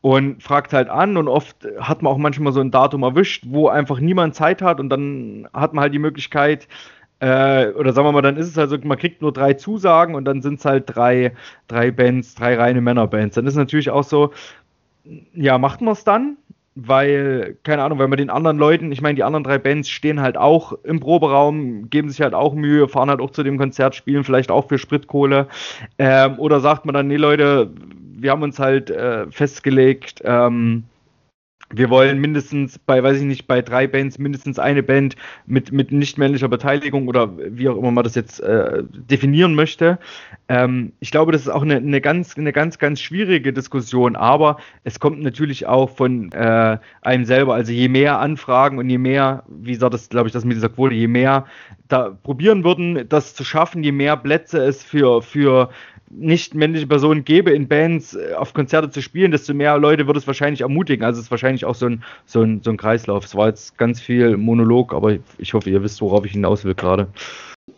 und fragt halt an und oft hat man auch manchmal so ein Datum erwischt, wo einfach niemand Zeit hat und dann hat man halt die Möglichkeit, äh, oder sagen wir mal, dann ist es halt so, man kriegt nur drei Zusagen und dann sind es halt drei, drei Bands, drei reine Männerbands. Dann ist natürlich auch so, ja, macht man es dann? Weil, keine Ahnung, weil man den anderen Leuten, ich meine, die anderen drei Bands stehen halt auch im Proberaum, geben sich halt auch Mühe, fahren halt auch zu dem Konzert, spielen vielleicht auch für Spritkohle. Ähm, oder sagt man dann, nee, Leute, wir haben uns halt äh, festgelegt, ähm, wir wollen mindestens bei, weiß ich nicht, bei drei Bands mindestens eine Band mit, mit nicht-männlicher Beteiligung oder wie auch immer man das jetzt äh, definieren möchte. Ähm, ich glaube, das ist auch eine, eine, ganz, eine ganz, ganz schwierige Diskussion, aber es kommt natürlich auch von äh, einem selber. Also je mehr Anfragen und je mehr, wie gesagt, das glaube ich, das mit dieser Quote, je mehr da probieren würden, das zu schaffen, je mehr Plätze es für, für nicht männliche Personen gäbe, in Bands äh, auf Konzerte zu spielen, desto mehr Leute würde es wahrscheinlich ermutigen. Also es ist wahrscheinlich auch so ein, so ein, so ein Kreislauf. Es war jetzt ganz viel Monolog, aber ich hoffe, ihr wisst, worauf ich hinaus will gerade.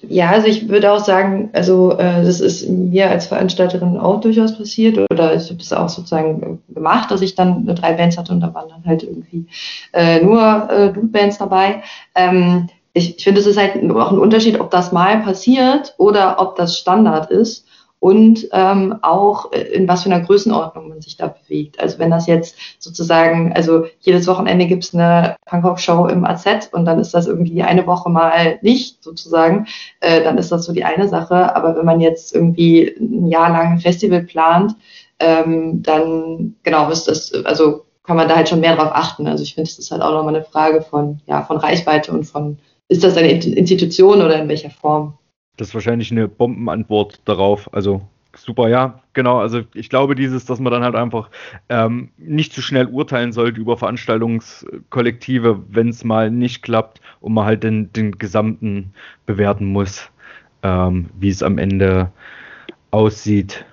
Ja, also ich würde auch sagen, also äh, das ist mir als Veranstalterin auch durchaus passiert oder ich habe das auch sozusagen äh, gemacht, dass ich dann drei Bands hatte und da waren dann halt irgendwie äh, nur äh, Dude-Bands dabei. Ähm, ich, ich finde, es ist halt auch ein Unterschied, ob das mal passiert oder ob das Standard ist und ähm, auch äh, in was für einer Größenordnung man sich da bewegt. Also wenn das jetzt sozusagen, also jedes Wochenende gibt's eine Punkrock-Show im AZ und dann ist das irgendwie eine Woche mal nicht sozusagen, äh, dann ist das so die eine Sache. Aber wenn man jetzt irgendwie ein Jahr lang ein Festival plant, ähm, dann genau ist das, also kann man da halt schon mehr drauf achten. Also ich finde, es ist halt auch nochmal eine Frage von, ja, von Reichweite und von, ist das eine Institution oder in welcher Form? Das ist wahrscheinlich eine Bombenantwort darauf. Also super, ja, genau. Also ich glaube, dieses, dass man dann halt einfach ähm, nicht zu schnell urteilen sollte über Veranstaltungskollektive, wenn es mal nicht klappt und man halt den, den Gesamten bewerten muss, ähm, wie es am Ende aussieht.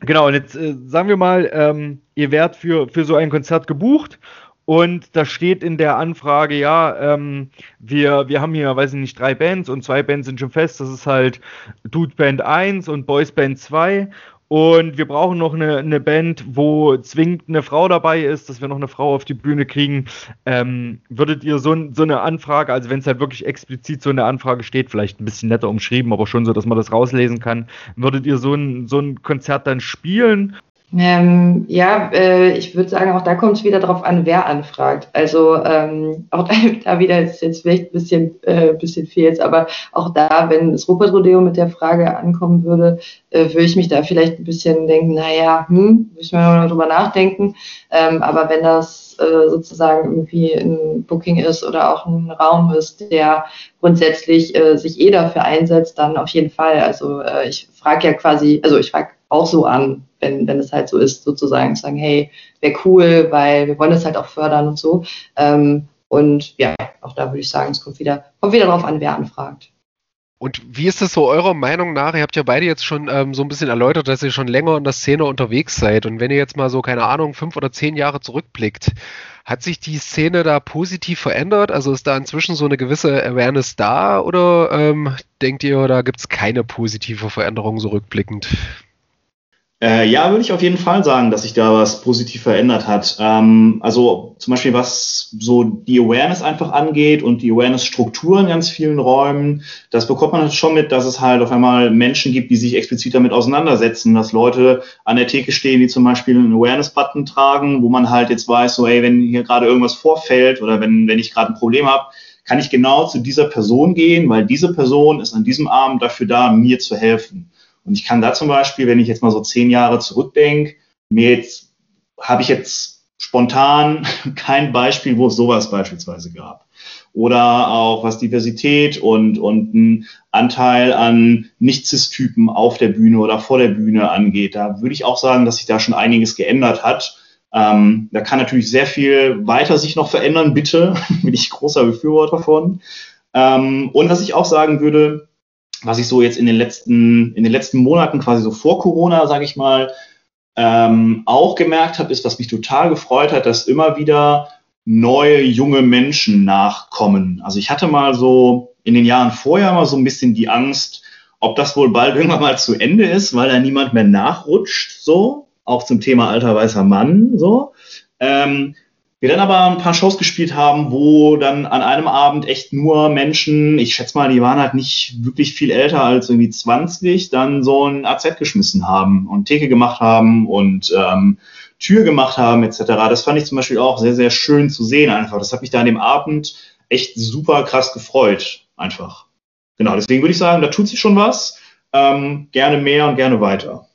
Genau, und jetzt äh, sagen wir mal, ähm, ihr werdet für, für so ein Konzert gebucht und da steht in der Anfrage, ja, ähm, wir, wir haben hier, weiß ich nicht, drei Bands und zwei Bands sind schon fest. Das ist halt Dude Band 1 und Boys Band 2. Und wir brauchen noch eine, eine Band, wo zwingend eine Frau dabei ist, dass wir noch eine Frau auf die Bühne kriegen. Ähm, würdet ihr so, so eine Anfrage, also wenn es halt wirklich explizit so eine Anfrage steht, vielleicht ein bisschen netter umschrieben, aber schon so, dass man das rauslesen kann, würdet ihr so ein, so ein Konzert dann spielen? Ähm, ja, äh, ich würde sagen, auch da kommt es wieder darauf an, wer anfragt. Also ähm, auch da, da wieder ist jetzt vielleicht ein bisschen, äh, bisschen viel jetzt, aber auch da, wenn das Rupert Rodeo mit der Frage ankommen würde, äh, würde ich mich da vielleicht ein bisschen denken, naja, hm, müssen wir mal drüber nachdenken. Ähm, aber wenn das äh, sozusagen irgendwie ein Booking ist oder auch ein Raum ist, der grundsätzlich äh, sich eh dafür einsetzt, dann auf jeden Fall. Also äh, ich frage ja quasi, also ich frage auch so an, wenn, wenn es halt so ist, sozusagen zu sagen, hey, wäre cool, weil wir wollen es halt auch fördern und so. Ähm, und ja, auch da würde ich sagen, es kommt wieder, kommt wieder darauf an, wer anfragt. Und wie ist es so eurer Meinung nach? Ihr habt ja beide jetzt schon ähm, so ein bisschen erläutert, dass ihr schon länger in der Szene unterwegs seid. Und wenn ihr jetzt mal so, keine Ahnung, fünf oder zehn Jahre zurückblickt, hat sich die Szene da positiv verändert? Also ist da inzwischen so eine gewisse Awareness da? Oder ähm, denkt ihr, da gibt es keine positive Veränderung so rückblickend? Äh, ja, würde ich auf jeden Fall sagen, dass sich da was positiv verändert hat. Ähm, also zum Beispiel was so die Awareness einfach angeht und die Awareness-Struktur in ganz vielen Räumen, das bekommt man schon mit, dass es halt auf einmal Menschen gibt, die sich explizit damit auseinandersetzen, dass Leute an der Theke stehen, die zum Beispiel einen Awareness-Button tragen, wo man halt jetzt weiß, so, ey, wenn hier gerade irgendwas vorfällt oder wenn, wenn ich gerade ein Problem habe, kann ich genau zu dieser Person gehen, weil diese Person ist an diesem Abend dafür da, mir zu helfen. Und ich kann da zum Beispiel, wenn ich jetzt mal so zehn Jahre zurückdenke, mir jetzt, habe ich jetzt spontan kein Beispiel, wo es sowas beispielsweise gab. Oder auch was Diversität und, und ein Anteil an Nicht-Cis-Typen auf der Bühne oder vor der Bühne angeht. Da würde ich auch sagen, dass sich da schon einiges geändert hat. Ähm, da kann natürlich sehr viel weiter sich noch verändern, bitte. Bin ich großer Befürworter von. Ähm, und was ich auch sagen würde, was ich so jetzt in den letzten, in den letzten Monaten quasi so vor Corona, sage ich mal, ähm, auch gemerkt habe, ist, was mich total gefreut hat, dass immer wieder neue junge Menschen nachkommen. Also ich hatte mal so in den Jahren vorher mal so ein bisschen die Angst, ob das wohl bald irgendwann mal zu Ende ist, weil da niemand mehr nachrutscht, so, auch zum Thema alter weißer Mann, so. Ähm, wir dann aber ein paar Shows gespielt haben, wo dann an einem Abend echt nur Menschen, ich schätze mal, die waren halt nicht wirklich viel älter als irgendwie 20, dann so ein AZ geschmissen haben und Theke gemacht haben und ähm, Tür gemacht haben etc. Das fand ich zum Beispiel auch sehr, sehr schön zu sehen einfach. Das hat mich da an dem Abend echt super krass gefreut einfach. Genau, deswegen würde ich sagen, da tut sich schon was. Ähm, gerne mehr und gerne weiter.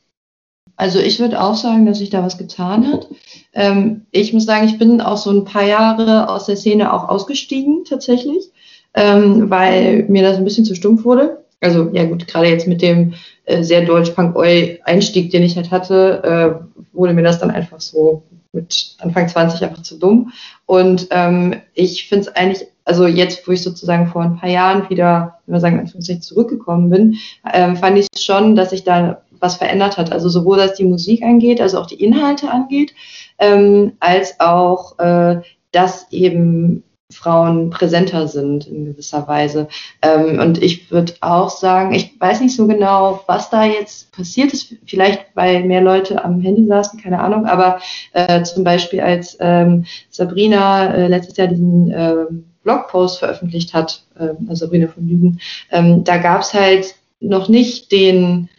Also ich würde auch sagen, dass sich da was getan hat. Ähm, ich muss sagen, ich bin auch so ein paar Jahre aus der Szene auch ausgestiegen tatsächlich, ähm, weil mir das ein bisschen zu stumpf wurde. Also ja gut, gerade jetzt mit dem äh, sehr Deutsch-Punk-Oi-Einstieg, den ich halt hatte, äh, wurde mir das dann einfach so mit Anfang 20 einfach zu dumm. Und ähm, ich finde es eigentlich, also jetzt, wo ich sozusagen vor ein paar Jahren wieder, wenn wir sagen, Anführungszeichen zurückgekommen bin, ähm, fand ich schon, dass sich da was verändert hat. Also sowohl was die Musik angeht, also auch die Inhalte angeht, ähm, als auch, äh, dass eben Frauen präsenter sind in gewisser Weise. Ähm, und ich würde auch sagen, ich weiß nicht so genau, was da jetzt passiert ist, vielleicht weil mehr Leute am Handy saßen, keine Ahnung, aber äh, zum Beispiel als ähm, Sabrina äh, letztes Jahr diesen äh, Blogpost veröffentlicht hat, äh, also Sabrina von Lügen, ähm, da gab es halt noch nicht den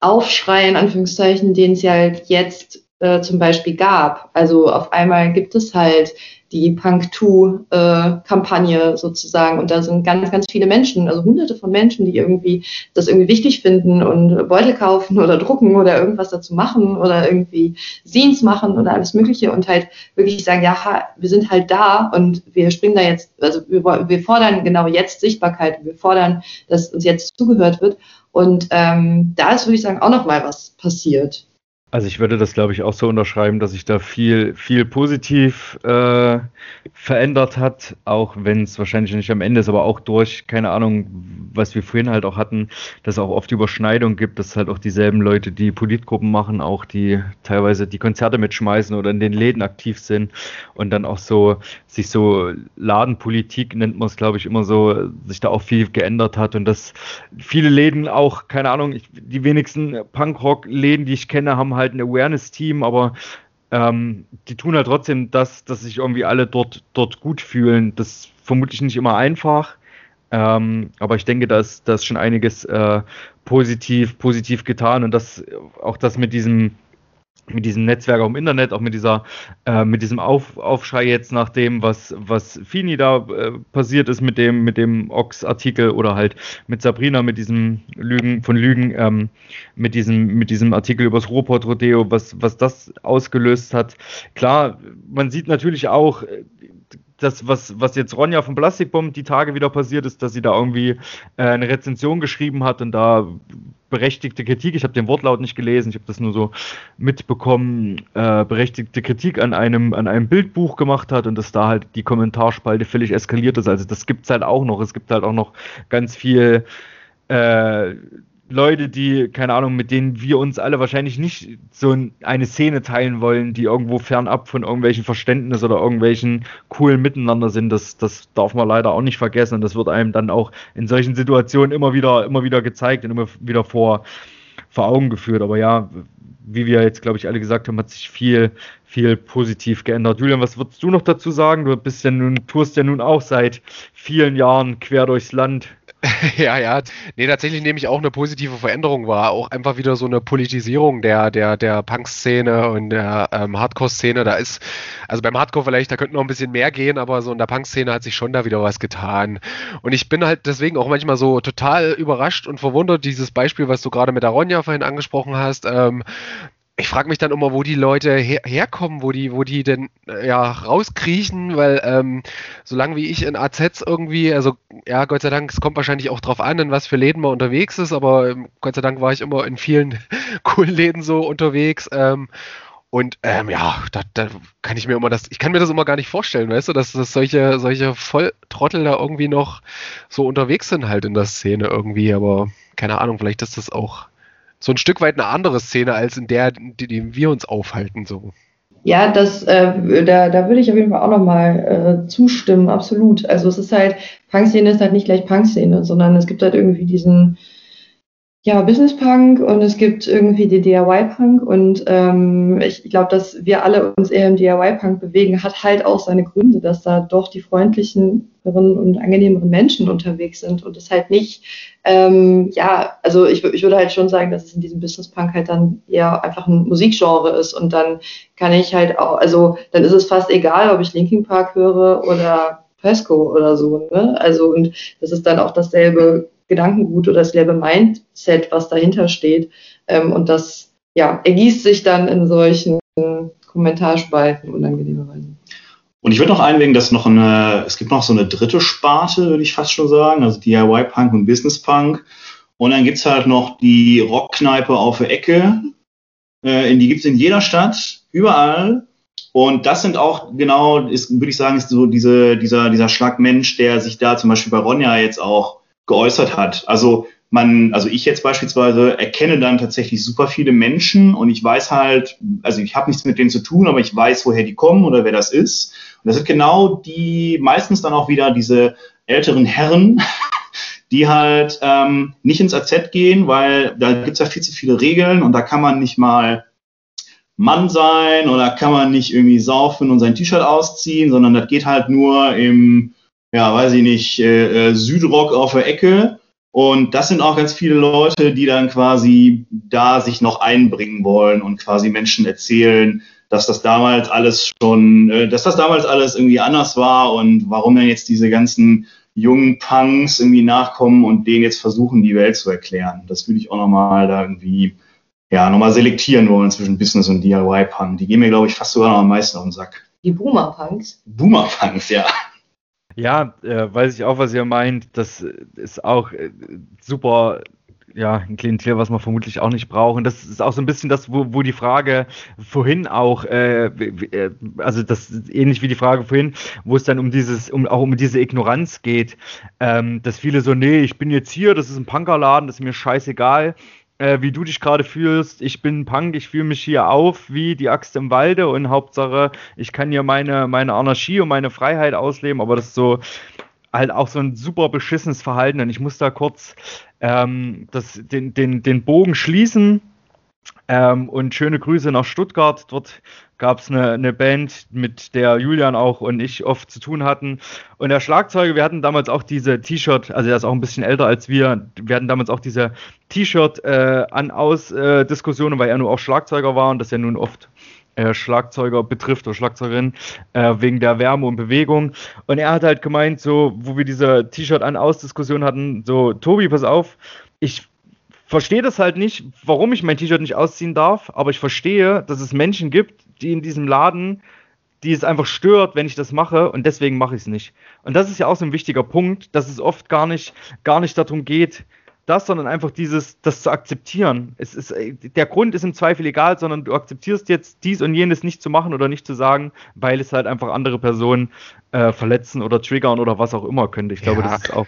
Aufschrei, in Anführungszeichen, den es ja halt jetzt äh, zum Beispiel gab. Also auf einmal gibt es halt die Punk 2 Kampagne sozusagen und da sind ganz, ganz viele Menschen, also hunderte von Menschen, die irgendwie das irgendwie wichtig finden und Beutel kaufen oder drucken oder irgendwas dazu machen oder irgendwie Scenes machen oder alles mögliche und halt wirklich sagen, ja, wir sind halt da und wir springen da jetzt, also wir, wir fordern genau jetzt Sichtbarkeit, wir fordern, dass uns jetzt zugehört wird und ähm, da ist, würde ich sagen, auch nochmal was passiert. Also ich würde das, glaube ich, auch so unterschreiben, dass sich da viel, viel positiv äh, verändert hat, auch wenn es wahrscheinlich nicht am Ende ist, aber auch durch, keine Ahnung, was wir vorhin halt auch hatten, dass es auch oft Überschneidung gibt, dass halt auch dieselben Leute, die Politgruppen machen, auch die teilweise die Konzerte mitschmeißen oder in den Läden aktiv sind und dann auch so sich so Ladenpolitik nennt man es, glaube ich, immer so, sich da auch viel geändert hat und dass viele Läden auch, keine Ahnung, ich, die wenigsten Punkrock-Läden, die ich kenne, haben halt ein Awareness-Team, aber ähm, die tun halt trotzdem das, dass sich irgendwie alle dort, dort gut fühlen. Das ist vermutlich nicht immer einfach, ähm, aber ich denke, da ist, da ist schon einiges äh, positiv, positiv getan und das, auch das mit diesem mit diesem Netzwerk auch im Internet, auch mit dieser, äh, mit diesem Auf, Aufschrei jetzt nach dem, was, was Fini da äh, passiert ist mit dem, mit dem Ox-Artikel oder halt mit Sabrina, mit diesem Lügen von Lügen, ähm, mit diesem, mit diesem Artikel übers Ruhrpott-Rodeo, was, was das ausgelöst hat. Klar, man sieht natürlich auch, das, was, was jetzt Ronja von Plastikbomb die Tage wieder passiert ist, dass sie da irgendwie äh, eine Rezension geschrieben hat und da berechtigte Kritik, ich habe den Wortlaut nicht gelesen, ich habe das nur so mitbekommen, äh, berechtigte Kritik an einem, an einem Bildbuch gemacht hat und dass da halt die Kommentarspalte völlig eskaliert ist. Also das gibt es halt auch noch. Es gibt halt auch noch ganz viel äh, Leute, die, keine Ahnung, mit denen wir uns alle wahrscheinlich nicht so eine Szene teilen wollen, die irgendwo fernab von irgendwelchen Verständnis oder irgendwelchen coolen Miteinander sind, das, das darf man leider auch nicht vergessen und das wird einem dann auch in solchen Situationen immer wieder, immer wieder gezeigt und immer wieder vor, vor Augen geführt. Aber ja, wie wir jetzt, glaube ich, alle gesagt haben, hat sich viel, viel positiv geändert. Julian, was würdest du noch dazu sagen? Du bist ja nun, tourst ja nun auch seit vielen Jahren quer durchs Land. ja, ja. Nee, tatsächlich nehme ich auch eine positive Veränderung wahr. Auch einfach wieder so eine Politisierung der, der, der Punk-Szene und der ähm, Hardcore-Szene. Da ist, also beim Hardcore vielleicht, da könnte noch ein bisschen mehr gehen, aber so in der Punk-Szene hat sich schon da wieder was getan. Und ich bin halt deswegen auch manchmal so total überrascht und verwundert, dieses Beispiel, was du gerade mit der Ronja vorhin angesprochen hast. Ähm, ich frage mich dann immer, wo die Leute her herkommen, wo die, wo die denn äh, ja rauskriechen, weil ähm, solange wie ich in AZs irgendwie, also ja, Gott sei Dank, es kommt wahrscheinlich auch drauf an, in was für Läden man unterwegs ist, aber ähm, Gott sei Dank war ich immer in vielen coolen Läden so unterwegs. Ähm, und ähm, ja, da, da kann ich mir immer das, ich kann mir das immer gar nicht vorstellen, weißt du, dass, dass solche, solche Volltrottel da irgendwie noch so unterwegs sind halt in der Szene irgendwie, aber keine Ahnung, vielleicht ist das auch so ein Stück weit eine andere Szene als in der, in der wir uns aufhalten. So. Ja, das, äh, da, da würde ich auf jeden Fall auch nochmal äh, zustimmen, absolut. Also es ist halt, Punk-Szene ist halt nicht gleich Punk-Szene, sondern es gibt halt irgendwie diesen, ja, Business Punk und es gibt irgendwie die DIY Punk und ähm, ich glaube, dass wir alle uns eher im DIY Punk bewegen, hat halt auch seine Gründe, dass da doch die freundlichen und angenehmeren Menschen unterwegs sind und es halt nicht, ähm, ja, also ich, ich würde halt schon sagen, dass es in diesem Business Punk halt dann eher einfach ein Musikgenre ist und dann kann ich halt auch, also dann ist es fast egal, ob ich Linkin Park höre oder Pesco oder so, ne? Also und das ist dann auch dasselbe Gedankengut oder dasselbe Mindset, was dahinter steht. Ähm, und das ja, ergießt sich dann in solchen Kommentarspalten unangenehmerweise. Und ich würde noch einwägen, dass noch eine, es gibt noch so eine dritte Sparte, würde ich fast schon sagen, also DIY-Punk und Business-Punk. Und dann gibt's halt noch die Rockkneipe auf der Ecke. Äh, die gibt's in jeder Stadt, überall. Und das sind auch genau, ist, würde ich sagen, ist so diese, dieser, dieser Schlag der sich da zum Beispiel bei Ronja jetzt auch geäußert hat. Also man, also ich jetzt beispielsweise erkenne dann tatsächlich super viele Menschen und ich weiß halt, also ich habe nichts mit denen zu tun, aber ich weiß, woher die kommen oder wer das ist. Und das sind genau die, meistens dann auch wieder diese älteren Herren, die halt ähm, nicht ins AZ gehen, weil da gibt's ja viel zu viele Regeln und da kann man nicht mal Mann sein oder kann man nicht irgendwie saufen und sein T-Shirt ausziehen, sondern das geht halt nur im, ja, weiß ich nicht, äh, äh Südrock auf der Ecke. Und das sind auch ganz viele Leute, die dann quasi da sich noch einbringen wollen und quasi Menschen erzählen, dass das damals alles schon, äh, dass das damals alles irgendwie anders war und warum dann jetzt diese ganzen jungen Punks irgendwie nachkommen und denen jetzt versuchen, die Welt zu erklären. Das würde ich auch nochmal da irgendwie, ja, nochmal selektieren wollen zwischen Business und DIY-Punk. Die gehen mir, glaube ich, fast sogar noch am meisten auf den Sack. Die Boomer-Punks? Boomer-Punks, ja. Ja, äh, weiß ich auch, was ihr meint. Das ist auch äh, super, ja, ein Klientel, was wir vermutlich auch nicht brauchen. Das ist auch so ein bisschen das, wo, wo die Frage vorhin auch, äh, äh, also das ähnlich wie die Frage vorhin, wo es dann um dieses, um auch um diese Ignoranz geht, ähm, dass viele so, nee, ich bin jetzt hier, das ist ein Punkerladen, das ist mir scheißegal äh, wie du dich gerade fühlst. Ich bin Punk, ich fühle mich hier auf wie die Axt im Walde und Hauptsache, ich kann hier meine, meine Anarchie und meine Freiheit ausleben, aber das ist so halt auch so ein super beschissenes Verhalten und ich muss da kurz ähm, das, den, den, den Bogen schließen ähm, und schöne Grüße nach Stuttgart. Dort gab es eine, eine Band, mit der Julian auch und ich oft zu tun hatten. Und der Schlagzeuger, wir hatten damals auch diese T-Shirt, also er ist auch ein bisschen älter als wir, wir hatten damals auch diese T-Shirt äh, äh, weil er nur auch Schlagzeuger war und das ja nun oft äh, Schlagzeuger betrifft oder Schlagzeugerin äh, wegen der Wärme und Bewegung. Und er hat halt gemeint, so, wo wir diese T-Shirt an aus Diskussion hatten, so, Tobi, pass auf, ich verstehe das halt nicht, warum ich mein T-Shirt nicht ausziehen darf, aber ich verstehe, dass es Menschen gibt, die in diesem Laden, die es einfach stört, wenn ich das mache und deswegen mache ich es nicht. Und das ist ja auch so ein wichtiger Punkt, dass es oft gar nicht, gar nicht darum geht, das, sondern einfach dieses, das zu akzeptieren. Es ist, der Grund ist im Zweifel egal, sondern du akzeptierst jetzt dies und jenes nicht zu machen oder nicht zu sagen, weil es halt einfach andere Personen äh, verletzen oder triggern oder was auch immer könnte. Ich glaube, Ja. das ist auch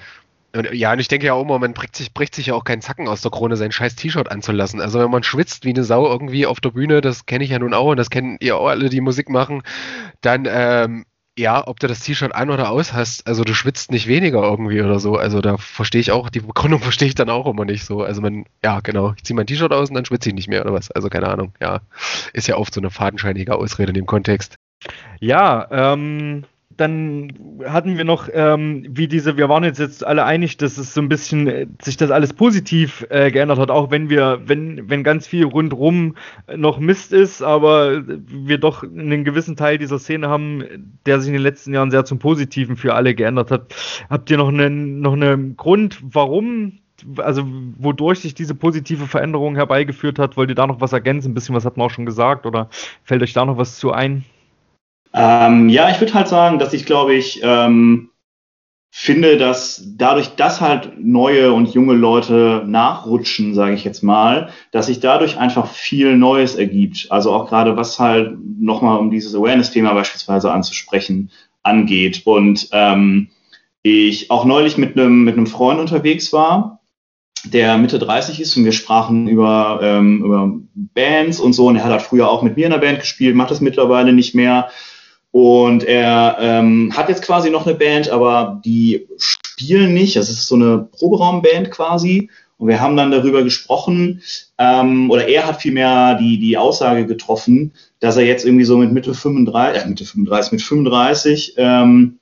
Und, ja, und ich denke ja auch immer, man bricht sich, bricht sich ja auch keinen Zacken aus der Krone, sein scheiß T-Shirt anzulassen. Also wenn man schwitzt wie eine Sau irgendwie auf der Bühne, das kenne ich ja nun auch und das kennen ihr auch alle, die Musik machen, dann, ähm, ja, ob du das T-Shirt an oder aus hast, also du schwitzt nicht weniger irgendwie oder so. Also da verstehe ich auch, die Begründung verstehe ich dann auch immer nicht so. Also man, ja, genau, ich ziehe mein T-Shirt aus und dann schwitze ich nicht mehr oder was. Also keine Ahnung, ja. Ist ja oft so eine fadenscheinige Ausrede in dem Kontext. Ja, ähm, dann hatten wir noch, ähm, wie diese, wir waren jetzt, jetzt alle einig, dass es so ein bisschen äh, sich das alles positiv äh, geändert hat, auch wenn wir, wenn, wenn ganz viel rundrum noch Mist ist, aber wir doch einen gewissen Teil dieser Szene haben, der sich in den letzten Jahren sehr zum Positiven für alle geändert hat. Habt ihr noch einen, noch einen Grund, warum also wodurch sich diese positive Veränderung herbeigeführt hat, wollt ihr da noch was ergänzen? Ein bisschen was hat man auch schon gesagt oder fällt euch da noch was zu ein? Ähm, ja, ich würde halt sagen, dass ich glaube ich ähm, finde, dass dadurch, dass halt neue und junge Leute nachrutschen, sage ich jetzt mal, dass sich dadurch einfach viel Neues ergibt. Also auch gerade was halt nochmal um dieses Awareness-Thema beispielsweise anzusprechen angeht. Und ähm, ich auch neulich mit einem mit Freund unterwegs war, der Mitte 30 ist und wir sprachen über, ähm, über Bands und so und er hat halt früher auch mit mir in der Band gespielt, macht das mittlerweile nicht mehr. Und er ähm, hat jetzt quasi noch eine Band, aber die spielen nicht. Das ist so eine Proberaumband quasi. Und wir haben dann darüber gesprochen, ähm, oder er hat vielmehr die, die Aussage getroffen, dass er jetzt irgendwie so mit Mitte 35, äh, Mitte 35, mit 35 ähm,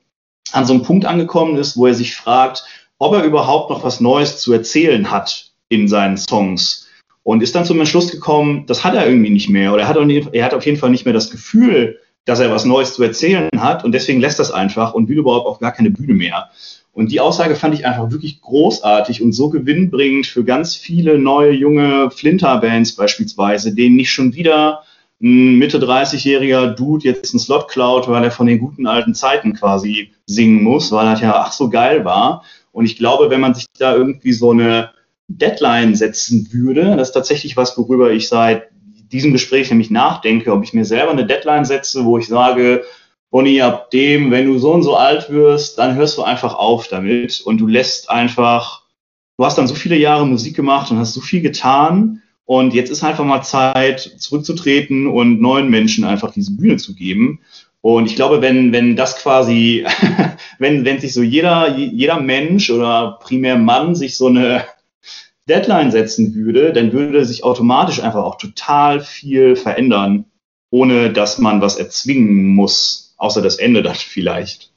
an so einem Punkt angekommen ist, wo er sich fragt, ob er überhaupt noch was Neues zu erzählen hat in seinen Songs. Und ist dann zum Entschluss gekommen, das hat er irgendwie nicht mehr. Oder er hat, er hat auf jeden Fall nicht mehr das Gefühl, dass er was Neues zu erzählen hat und deswegen lässt das einfach und will überhaupt auf gar keine Bühne mehr. Und die Aussage fand ich einfach wirklich großartig und so gewinnbringend für ganz viele neue, junge Flinter-Bands beispielsweise, denen nicht schon wieder ein Mitte 30-jähriger Dude jetzt einen Slot klaut, weil er von den guten alten Zeiten quasi singen muss, weil das ja ach so geil war. Und ich glaube, wenn man sich da irgendwie so eine Deadline setzen würde, das ist tatsächlich was, worüber ich seit diesem Gespräch nämlich nachdenke, ob ich mir selber eine Deadline setze, wo ich sage, Bonnie, ab dem, wenn du so und so alt wirst, dann hörst du einfach auf damit und du lässt einfach, du hast dann so viele Jahre Musik gemacht und hast so viel getan und jetzt ist einfach mal Zeit, zurückzutreten und neuen Menschen einfach diese Bühne zu geben. Und ich glaube, wenn, wenn das quasi, wenn, wenn sich so jeder, jeder Mensch oder primär Mann sich so eine Deadline setzen würde, dann würde sich automatisch einfach auch total viel verändern, ohne dass man was erzwingen muss außer das Ende dann vielleicht.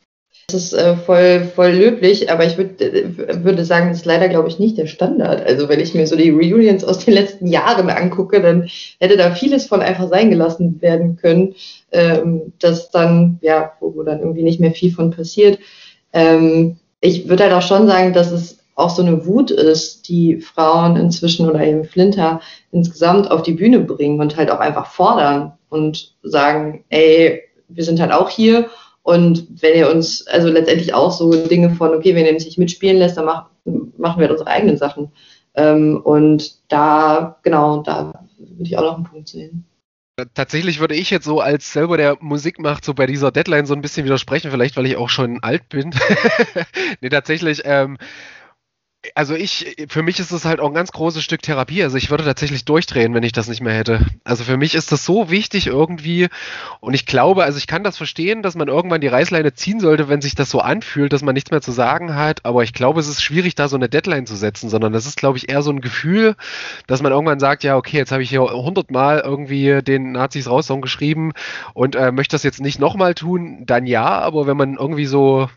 Das ist äh, voll, voll löblich, aber ich würd, äh, würde sagen, das ist leider, glaube ich, nicht der Standard. Also wenn ich mir so die Reunions aus den letzten Jahren angucke, dann hätte da vieles von einfach sein gelassen werden können, ähm, dass dann, ja, wo, wo, dann irgendwie nicht mehr viel von passiert. Ähm, ich würde halt auch schon sagen, dass es auch so eine Wut ist, die Frauen inzwischen oder eben Flinter insgesamt auf die Bühne bringen und halt auch einfach fordern und sagen, ey, wir sind halt auch hier und wenn ihr uns, also letztendlich auch so Dinge von, okay, wenn ihr uns nicht mitspielen lässt, dann mach, machen wir halt unsere eigenen Sachen. Ähm, und da, genau, da würde ich auch noch einen Punkt sehen. Tatsächlich würde ich jetzt so als selber der Musik macht, so bei dieser Deadline so ein bisschen widersprechen, vielleicht weil ich auch schon alt bin. nee, tatsächlich, ähm, also ich, für mich ist das halt auch ein ganz großes Stück Therapie. Also ich würde tatsächlich durchdrehen, wenn ich das nicht mehr hätte. Also für mich ist das so wichtig irgendwie. Und ich glaube, also ich kann das verstehen, dass man irgendwann die Reißleine ziehen sollte, wenn sich das so anfühlt, dass man nichts mehr zu sagen hat. Aber ich glaube, es ist schwierig, da so eine Deadline zu setzen, sondern das ist, glaube ich, eher so ein Gefühl, dass man irgendwann sagt, ja, okay, jetzt habe ich hier hundertmal irgendwie den Nazis raus Song geschrieben und äh, möchte das jetzt nicht nochmal tun, dann ja. Aber wenn man irgendwie so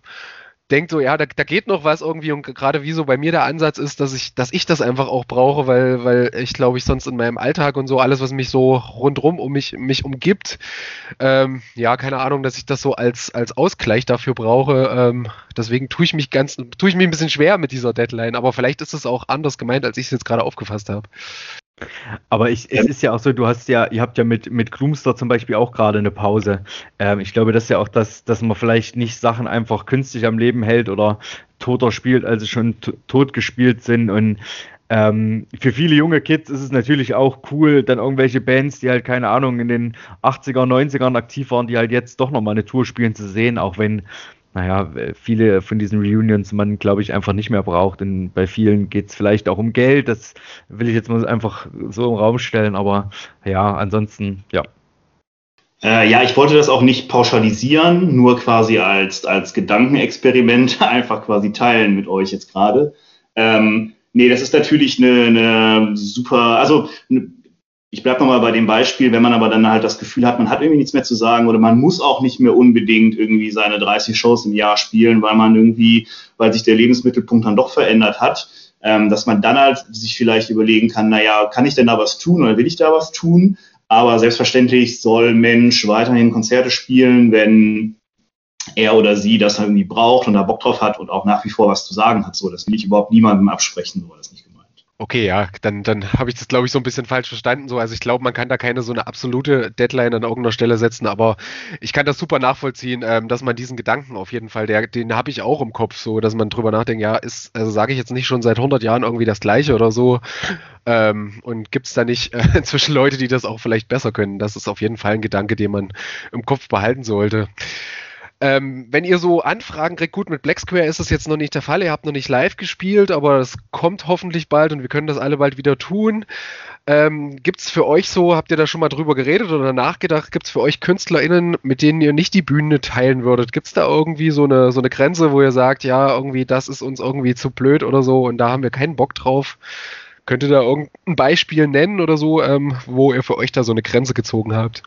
denkt so, ja, da, da geht noch was irgendwie und gerade wie so bei mir der Ansatz ist, dass ich, dass ich das einfach auch brauche, weil, weil ich glaube ich sonst in meinem Alltag und so alles, was mich so rundrum um mich, mich umgibt, ähm, ja, keine Ahnung, dass ich das so als, als Ausgleich dafür brauche. Ähm, deswegen tue ich mich ganz, tue ich mich ein bisschen schwer mit dieser Deadline, aber vielleicht ist es auch anders gemeint, als ich es jetzt gerade aufgefasst habe. Aber ich, es ist ja auch so, du hast ja, ihr habt ja mit, mit Gloomster zum Beispiel auch gerade eine Pause. Ähm, ich glaube, das ist ja auch das, dass man vielleicht nicht Sachen einfach künstlich am Leben hält oder toter spielt, als sie schon tot gespielt sind. Und ähm, für viele junge Kids ist es natürlich auch cool, dann irgendwelche Bands, die halt, keine Ahnung, in den 80er, 90ern aktiv waren, die halt jetzt doch nochmal eine Tour spielen zu sehen, auch wenn naja, viele von diesen Reunions man, glaube ich, einfach nicht mehr braucht. Und bei vielen geht es vielleicht auch um Geld. Das will ich jetzt mal einfach so im Raum stellen. Aber ja, ansonsten, ja. Äh, ja, ich wollte das auch nicht pauschalisieren, nur quasi als, als Gedankenexperiment einfach quasi teilen mit euch jetzt gerade. Ähm, nee, das ist natürlich eine, eine super, also eine, ich bleibe nochmal bei dem Beispiel, wenn man aber dann halt das Gefühl hat, man hat irgendwie nichts mehr zu sagen oder man muss auch nicht mehr unbedingt irgendwie seine 30 Shows im Jahr spielen, weil man irgendwie, weil sich der Lebensmittelpunkt dann doch verändert hat, ähm, dass man dann halt sich vielleicht überlegen kann, naja, kann ich denn da was tun oder will ich da was tun? Aber selbstverständlich soll Mensch weiterhin Konzerte spielen, wenn er oder sie das irgendwie braucht und da Bock drauf hat und auch nach wie vor was zu sagen hat. So, das will ich überhaupt niemandem absprechen, so das nicht Okay, ja, dann, dann habe ich das, glaube ich, so ein bisschen falsch verstanden. So, also ich glaube, man kann da keine so eine absolute Deadline an irgendeiner Stelle setzen, aber ich kann das super nachvollziehen, ähm, dass man diesen Gedanken auf jeden Fall, der, den habe ich auch im Kopf, so, dass man drüber nachdenkt, ja, ist, also sage ich jetzt nicht schon seit 100 Jahren irgendwie das Gleiche oder so. Ähm, und gibt es da nicht äh, inzwischen Leute, die das auch vielleicht besser können? Das ist auf jeden Fall ein Gedanke, den man im Kopf behalten sollte. Ähm, wenn ihr so Anfragen kriegt, gut, mit Black Square ist das jetzt noch nicht der Fall, ihr habt noch nicht live gespielt, aber es kommt hoffentlich bald und wir können das alle bald wieder tun. Ähm, gibt es für euch so, habt ihr da schon mal drüber geredet oder nachgedacht, gibt es für euch KünstlerInnen, mit denen ihr nicht die Bühne teilen würdet? Gibt es da irgendwie so eine, so eine Grenze, wo ihr sagt, ja, irgendwie das ist uns irgendwie zu blöd oder so und da haben wir keinen Bock drauf? Könnt ihr da irgendein Beispiel nennen oder so, ähm, wo ihr für euch da so eine Grenze gezogen habt?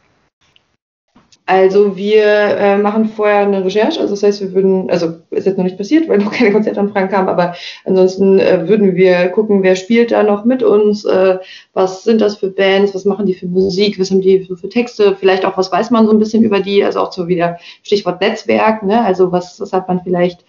Also wir äh, machen vorher eine Recherche, also das heißt, wir würden, also ist jetzt noch nicht passiert, weil noch keine Konzertanfragen kamen, aber ansonsten äh, würden wir gucken, wer spielt da noch mit uns, äh, was sind das für Bands, was machen die für Musik, was haben die so für Texte, vielleicht auch, was weiß man so ein bisschen über die, also auch so wieder Stichwort Netzwerk, ne? also was, was hat man vielleicht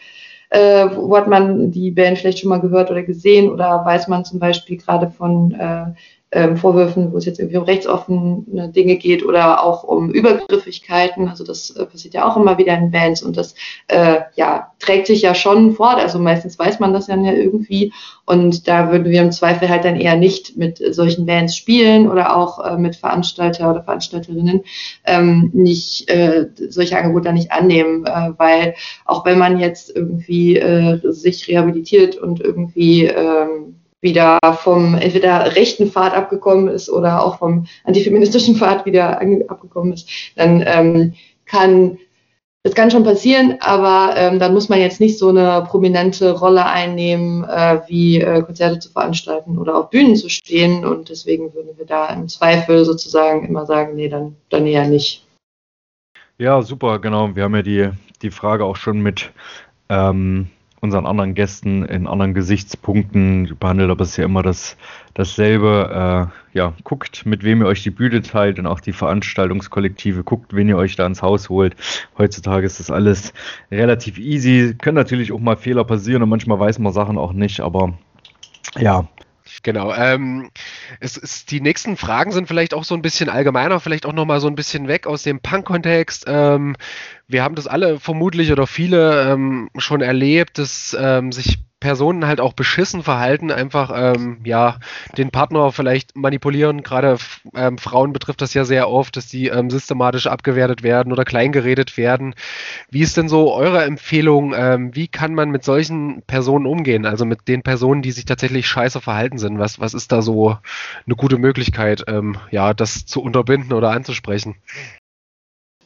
äh, wo hat man die Band vielleicht schon mal gehört oder gesehen oder weiß man zum Beispiel gerade von äh, ähm, Vorwürfen, wo es jetzt irgendwie um rechtsoffene Dinge geht oder auch um Übergriffigkeiten. Also das äh, passiert ja auch immer wieder in Bands und das äh, ja, trägt sich ja schon fort. Also meistens weiß man das ja irgendwie und da würden wir im Zweifel halt dann eher nicht mit solchen Bands spielen oder auch äh, mit Veranstalter oder Veranstalterinnen ähm, nicht äh, solche Angebote dann nicht annehmen, äh, weil auch wenn man jetzt irgendwie äh, sich rehabilitiert und irgendwie ähm, wieder vom entweder rechten Pfad abgekommen ist oder auch vom antifeministischen Pfad wieder abgekommen ist, dann ähm, kann das kann schon passieren, aber ähm, dann muss man jetzt nicht so eine prominente Rolle einnehmen, äh, wie äh, Konzerte zu veranstalten oder auf Bühnen zu stehen. Und deswegen würden wir da im Zweifel sozusagen immer sagen, nee, dann, dann eher nicht. Ja, super, genau. Wir haben ja die, die Frage auch schon mit ähm, unseren anderen Gästen in anderen Gesichtspunkten behandelt, aber es ist ja immer das, dasselbe. Äh, ja, guckt, mit wem ihr euch die Bühne teilt und auch die Veranstaltungskollektive, guckt, wen ihr euch da ins Haus holt. Heutzutage ist das alles relativ easy. Können natürlich auch mal Fehler passieren und manchmal weiß man Sachen auch nicht, aber ja, Genau. Ähm, es ist, die nächsten Fragen sind vielleicht auch so ein bisschen allgemeiner, vielleicht auch nochmal so ein bisschen weg aus dem Punk-Kontext. Ähm, wir haben das alle vermutlich oder viele ähm, schon erlebt, dass ähm, sich Personen halt auch beschissen verhalten, einfach ähm, ja den Partner vielleicht manipulieren. Gerade ähm, Frauen betrifft das ja sehr oft, dass die ähm, systematisch abgewertet werden oder kleingeredet werden. Wie ist denn so eure Empfehlung? Ähm, wie kann man mit solchen Personen umgehen? Also mit den Personen, die sich tatsächlich scheiße verhalten sind. Was, was ist da so eine gute Möglichkeit, ähm, ja, das zu unterbinden oder anzusprechen?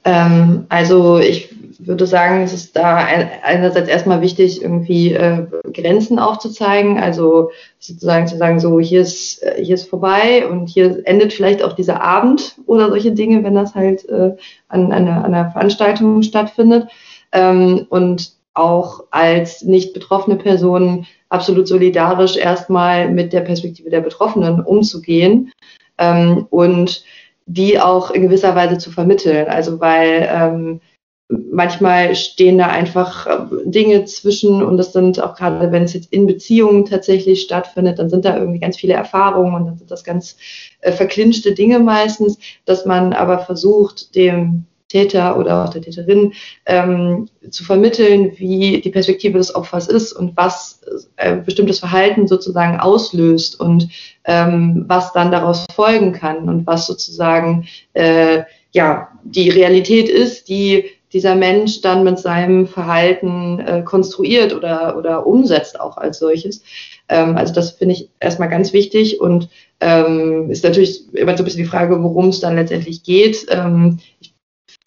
Ähm, also ich würde sagen, es ist da einerseits erstmal wichtig, irgendwie äh, Grenzen aufzuzeigen, also sozusagen zu sagen, so hier ist, äh, hier ist vorbei und hier endet vielleicht auch dieser Abend oder solche Dinge, wenn das halt äh, an, an, einer, an einer Veranstaltung stattfindet. Ähm, und auch als nicht betroffene Person absolut solidarisch erstmal mit der Perspektive der Betroffenen umzugehen ähm, und die auch in gewisser Weise zu vermitteln. Also weil ähm, manchmal stehen da einfach äh, Dinge zwischen und das sind auch gerade, wenn es jetzt in Beziehungen tatsächlich stattfindet, dann sind da irgendwie ganz viele Erfahrungen und dann sind das ganz äh, verklinschte Dinge meistens, dass man aber versucht, dem Täter oder auch der Täterin ähm, zu vermitteln, wie die Perspektive des Opfers ist und was äh, bestimmtes Verhalten sozusagen auslöst und ähm, was dann daraus folgen kann und was sozusagen äh, ja die Realität ist, die dieser Mensch dann mit seinem Verhalten äh, konstruiert oder, oder umsetzt auch als solches. Ähm, also das finde ich erstmal ganz wichtig und ähm, ist natürlich immer so ein bisschen die Frage, worum es dann letztendlich geht. Ähm,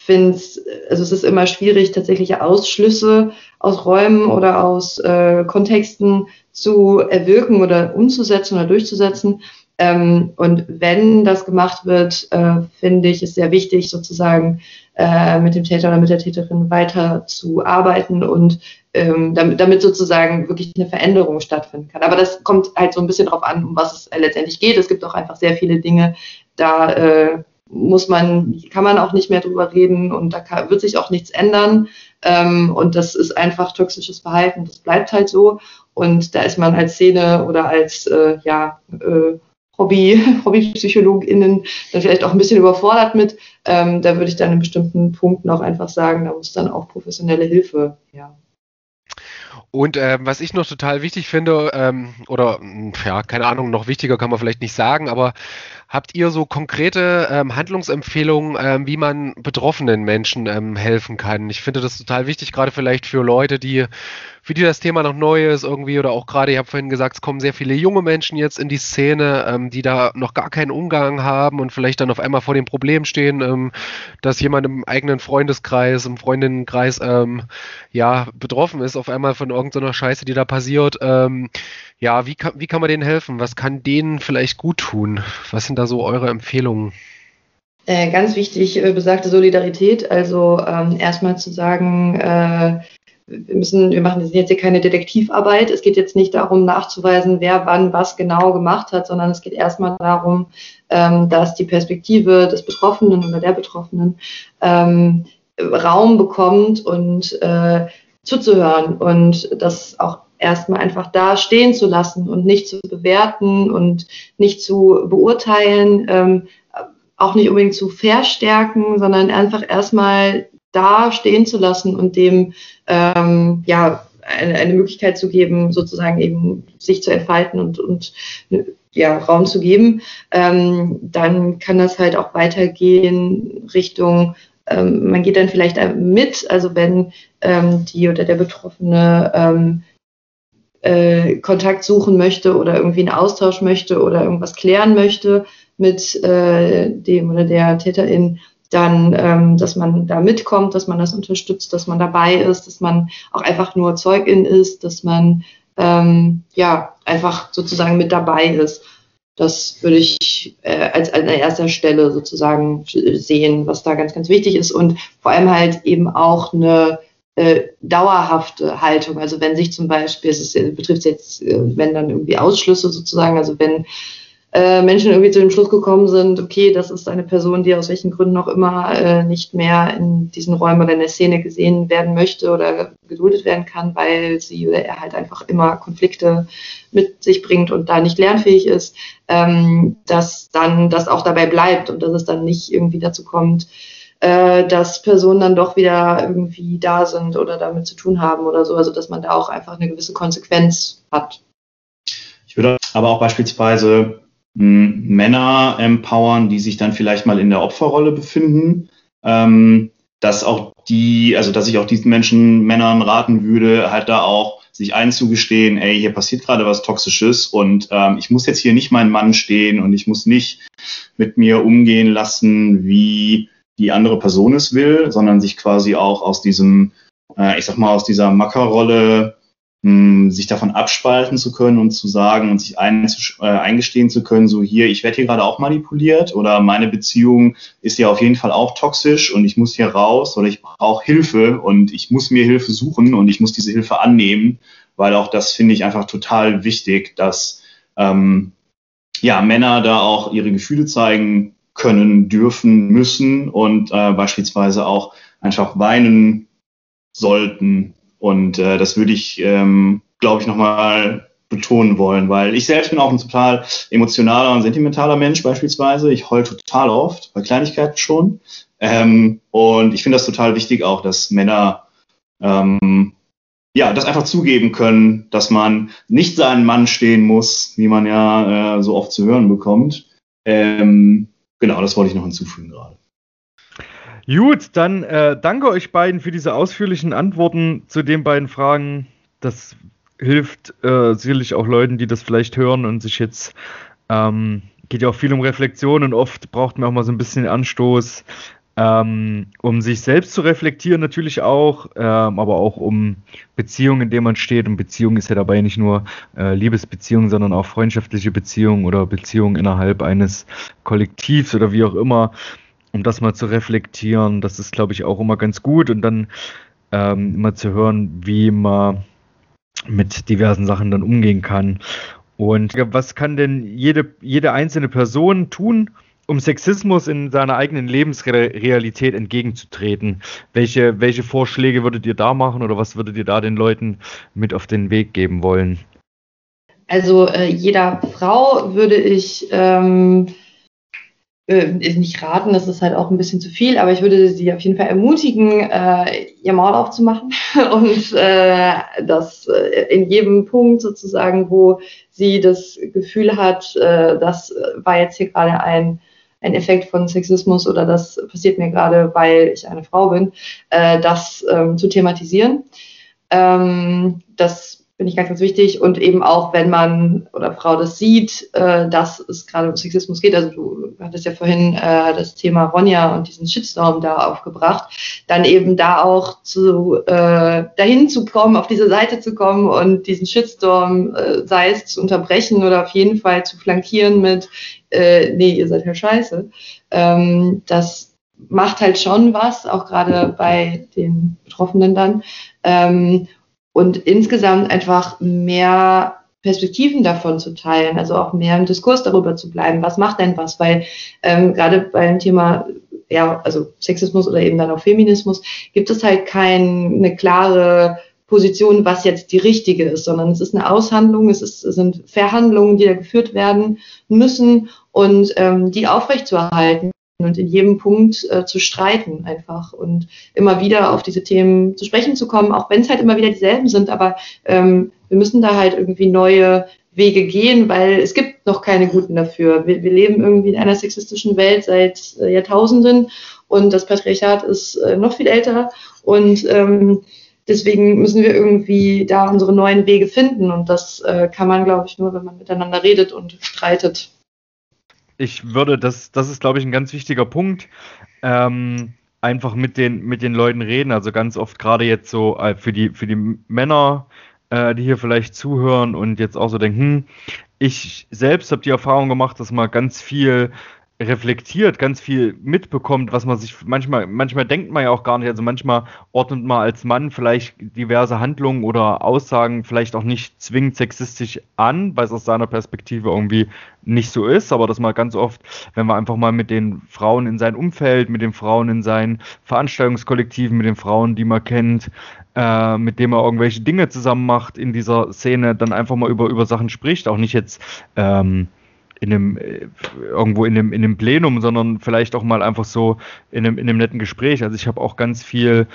finde also es ist immer schwierig, tatsächliche Ausschlüsse aus Räumen oder aus äh, Kontexten zu erwirken oder umzusetzen oder durchzusetzen. Ähm, und wenn das gemacht wird, äh, finde ich es sehr wichtig, sozusagen äh, mit dem Täter oder mit der Täterin weiter zu arbeiten und ähm, damit, damit sozusagen wirklich eine Veränderung stattfinden kann. Aber das kommt halt so ein bisschen darauf an, um was es letztendlich geht. Es gibt auch einfach sehr viele Dinge, da äh, muss man, kann man auch nicht mehr drüber reden und da kann, wird sich auch nichts ändern. Ähm, und das ist einfach toxisches Verhalten, das bleibt halt so. Und da ist man als Szene oder als äh, ja, äh, Hobby, HobbypsychologInnen dann vielleicht auch ein bisschen überfordert mit. Ähm, da würde ich dann in bestimmten Punkten auch einfach sagen, da muss dann auch professionelle Hilfe ja, und ähm, was ich noch total wichtig finde, ähm, oder ja, keine Ahnung, noch wichtiger kann man vielleicht nicht sagen, aber Habt ihr so konkrete ähm, Handlungsempfehlungen, ähm, wie man betroffenen Menschen ähm, helfen kann? Ich finde das total wichtig, gerade vielleicht für Leute, die für die das Thema noch neu ist irgendwie oder auch gerade, ich habe vorhin gesagt, es kommen sehr viele junge Menschen jetzt in die Szene, ähm, die da noch gar keinen Umgang haben und vielleicht dann auf einmal vor dem Problem stehen, ähm, dass jemand im eigenen Freundeskreis, im Freundinnenkreis ähm, ja betroffen ist auf einmal von irgendeiner Scheiße, die da passiert. Ähm, ja, wie kann, wie kann man denen helfen? Was kann denen vielleicht gut tun? Was sind da so eure Empfehlungen? Äh, ganz wichtig, äh, besagte Solidarität. Also ähm, erstmal zu sagen, äh, wir müssen, wir machen jetzt hier keine Detektivarbeit. Es geht jetzt nicht darum, nachzuweisen, wer wann was genau gemacht hat, sondern es geht erstmal darum, ähm, dass die Perspektive des Betroffenen oder der Betroffenen ähm, Raum bekommt und äh, zuzuhören und das auch erstmal einfach da stehen zu lassen und nicht zu bewerten und nicht zu beurteilen, ähm, auch nicht unbedingt zu verstärken, sondern einfach erstmal da stehen zu lassen und dem ähm, ja eine, eine Möglichkeit zu geben, sozusagen eben sich zu entfalten und, und ja, Raum zu geben, ähm, dann kann das halt auch weitergehen Richtung, ähm, man geht dann vielleicht mit, also wenn ähm, die oder der Betroffene ähm, äh, Kontakt suchen möchte oder irgendwie einen Austausch möchte oder irgendwas klären möchte mit äh, dem oder der Täterin, dann, ähm, dass man da mitkommt, dass man das unterstützt, dass man dabei ist, dass man auch einfach nur Zeugin ist, dass man ähm, ja einfach sozusagen mit dabei ist. Das würde ich äh, als an erster Stelle sozusagen sehen, was da ganz, ganz wichtig ist und vor allem halt eben auch eine äh, dauerhafte Haltung. Also wenn sich zum Beispiel, es betrifft jetzt, äh, wenn dann irgendwie Ausschlüsse sozusagen, also wenn äh, Menschen irgendwie zu dem Schluss gekommen sind, okay, das ist eine Person, die aus welchen Gründen auch immer äh, nicht mehr in diesen Räumen oder in der Szene gesehen werden möchte oder geduldet werden kann, weil sie oder er halt einfach immer Konflikte mit sich bringt und da nicht lernfähig ist, ähm, dass dann das auch dabei bleibt und dass es dann nicht irgendwie dazu kommt, äh, dass Personen dann doch wieder irgendwie da sind oder damit zu tun haben oder so, also dass man da auch einfach eine gewisse Konsequenz hat. Ich würde aber auch beispielsweise Männer empowern, die sich dann vielleicht mal in der Opferrolle befinden, ähm, dass auch die, also dass ich auch diesen Menschen, Männern raten würde, halt da auch sich einzugestehen, ey, hier passiert gerade was Toxisches und ähm, ich muss jetzt hier nicht mein Mann stehen und ich muss nicht mit mir umgehen lassen, wie die andere Person es will, sondern sich quasi auch aus diesem, äh, ich sag mal, aus dieser Mackerrolle mh, sich davon abspalten zu können und zu sagen und sich ein, äh, eingestehen zu können, so hier, ich werde hier gerade auch manipuliert oder meine Beziehung ist ja auf jeden Fall auch toxisch und ich muss hier raus oder ich brauche Hilfe und ich muss mir Hilfe suchen und ich muss diese Hilfe annehmen, weil auch das finde ich einfach total wichtig, dass ähm, ja, Männer da auch ihre Gefühle zeigen können, dürfen, müssen und äh, beispielsweise auch einfach weinen sollten, und äh, das würde ich, ähm, glaube ich, nochmal betonen wollen, weil ich selbst bin auch ein total emotionaler und sentimentaler Mensch beispielsweise. Ich heul total oft, bei Kleinigkeiten schon. Ähm, und ich finde das total wichtig auch, dass Männer ähm, ja, das einfach zugeben können, dass man nicht seinen Mann stehen muss, wie man ja äh, so oft zu hören bekommt. Ähm, genau, das wollte ich noch hinzufügen gerade. Gut, dann äh, danke euch beiden für diese ausführlichen Antworten zu den beiden Fragen. Das hilft äh, sicherlich auch Leuten, die das vielleicht hören und sich jetzt ähm, geht ja auch viel um Reflexion und oft braucht man auch mal so ein bisschen Anstoß, ähm, um sich selbst zu reflektieren natürlich auch, ähm, aber auch um Beziehungen, in denen man steht. Und Beziehung ist ja dabei nicht nur äh, Liebesbeziehungen, sondern auch freundschaftliche Beziehungen oder Beziehungen innerhalb eines Kollektivs oder wie auch immer um das mal zu reflektieren. Das ist, glaube ich, auch immer ganz gut und dann ähm, immer zu hören, wie man mit diversen Sachen dann umgehen kann. Und was kann denn jede, jede einzelne Person tun, um Sexismus in seiner eigenen Lebensrealität entgegenzutreten? Welche, welche Vorschläge würdet ihr da machen oder was würdet ihr da den Leuten mit auf den Weg geben wollen? Also äh, jeder Frau würde ich ähm, äh, nicht raten, das ist halt auch ein bisschen zu viel, aber ich würde sie auf jeden Fall ermutigen, äh, ihr Maul aufzumachen und äh, das äh, in jedem Punkt sozusagen, wo sie das Gefühl hat, äh, das war jetzt hier gerade ein, ein Effekt von Sexismus oder das passiert mir gerade, weil ich eine Frau bin, äh, das ähm, zu thematisieren. Ähm, das finde ich ganz, ganz wichtig. Und eben auch, wenn man oder Frau das sieht, äh, dass es gerade um Sexismus geht. Also du hattest ja vorhin äh, das Thema Ronja und diesen Shitstorm da aufgebracht, dann eben da auch zu äh, dahin zu kommen, auf diese Seite zu kommen und diesen Shitstorm, äh, sei es zu unterbrechen oder auf jeden Fall zu flankieren mit, äh, nee, ihr seid ja scheiße. Ähm, das macht halt schon was, auch gerade bei den Betroffenen dann. Ähm, und insgesamt einfach mehr Perspektiven davon zu teilen, also auch mehr im Diskurs darüber zu bleiben, was macht denn was, weil ähm, gerade beim Thema ja, also Sexismus oder eben dann auch Feminismus, gibt es halt keine klare Position, was jetzt die richtige ist, sondern es ist eine Aushandlung, es, ist, es sind Verhandlungen, die da geführt werden müssen und ähm, die aufrechtzuerhalten und in jedem Punkt äh, zu streiten einfach und immer wieder auf diese Themen zu sprechen zu kommen, auch wenn es halt immer wieder dieselben sind, aber ähm, wir müssen da halt irgendwie neue Wege gehen, weil es gibt noch keine guten dafür. Wir, wir leben irgendwie in einer sexistischen Welt seit äh, Jahrtausenden und das Patriarchat ist äh, noch viel älter. Und ähm, deswegen müssen wir irgendwie da unsere neuen Wege finden und das äh, kann man, glaube ich, nur, wenn man miteinander redet und streitet ich würde, das, das ist, glaube ich, ein ganz wichtiger Punkt. Ähm, einfach mit den, mit den Leuten reden. Also ganz oft gerade jetzt so äh, für, die, für die Männer, äh, die hier vielleicht zuhören und jetzt auch so denken, hm, ich selbst habe die Erfahrung gemacht, dass man ganz viel reflektiert, ganz viel mitbekommt, was man sich manchmal, manchmal denkt man ja auch gar nicht. Also manchmal ordnet man als Mann vielleicht diverse Handlungen oder Aussagen vielleicht auch nicht zwingend sexistisch an, weil es aus seiner Perspektive irgendwie nicht so ist, aber dass man ganz oft, wenn man einfach mal mit den Frauen in seinem Umfeld, mit den Frauen in seinen Veranstaltungskollektiven, mit den Frauen, die man kennt, äh, mit denen man irgendwelche Dinge zusammen macht in dieser Szene, dann einfach mal über, über Sachen spricht, auch nicht jetzt ähm, in einem, äh, irgendwo in einem, in einem Plenum, sondern vielleicht auch mal einfach so in einem, in einem netten Gespräch. Also ich habe auch ganz viel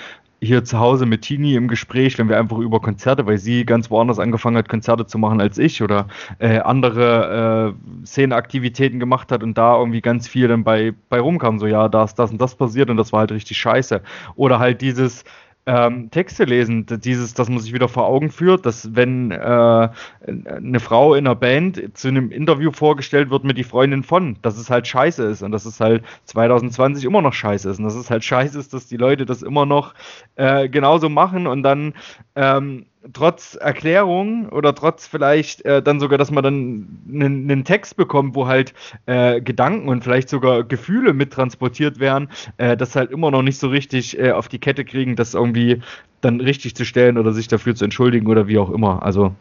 hier zu Hause mit Tini im Gespräch, wenn wir einfach über Konzerte, weil sie ganz woanders angefangen hat, Konzerte zu machen als ich oder äh, andere äh, Szeneaktivitäten gemacht hat und da irgendwie ganz viel dann bei, bei rumkam, so ja, da ist das und das passiert und das war halt richtig scheiße. Oder halt dieses, ähm, Texte lesen, dieses, dass man sich wieder vor Augen führt, dass wenn äh, eine Frau in einer Band zu einem Interview vorgestellt wird mit die Freundin von, dass es halt scheiße ist und dass es halt 2020 immer noch scheiße ist und dass es halt scheiße ist, dass die Leute das immer noch äh, genauso machen und dann ähm, trotz Erklärung oder trotz vielleicht äh, dann sogar, dass man dann einen, Text bekommt, wo halt äh, Gedanken und vielleicht sogar Gefühle mittransportiert werden, äh, das halt immer noch nicht so richtig äh, auf die Kette kriegen, das irgendwie dann richtig zu stellen oder sich dafür zu entschuldigen oder wie auch immer. Also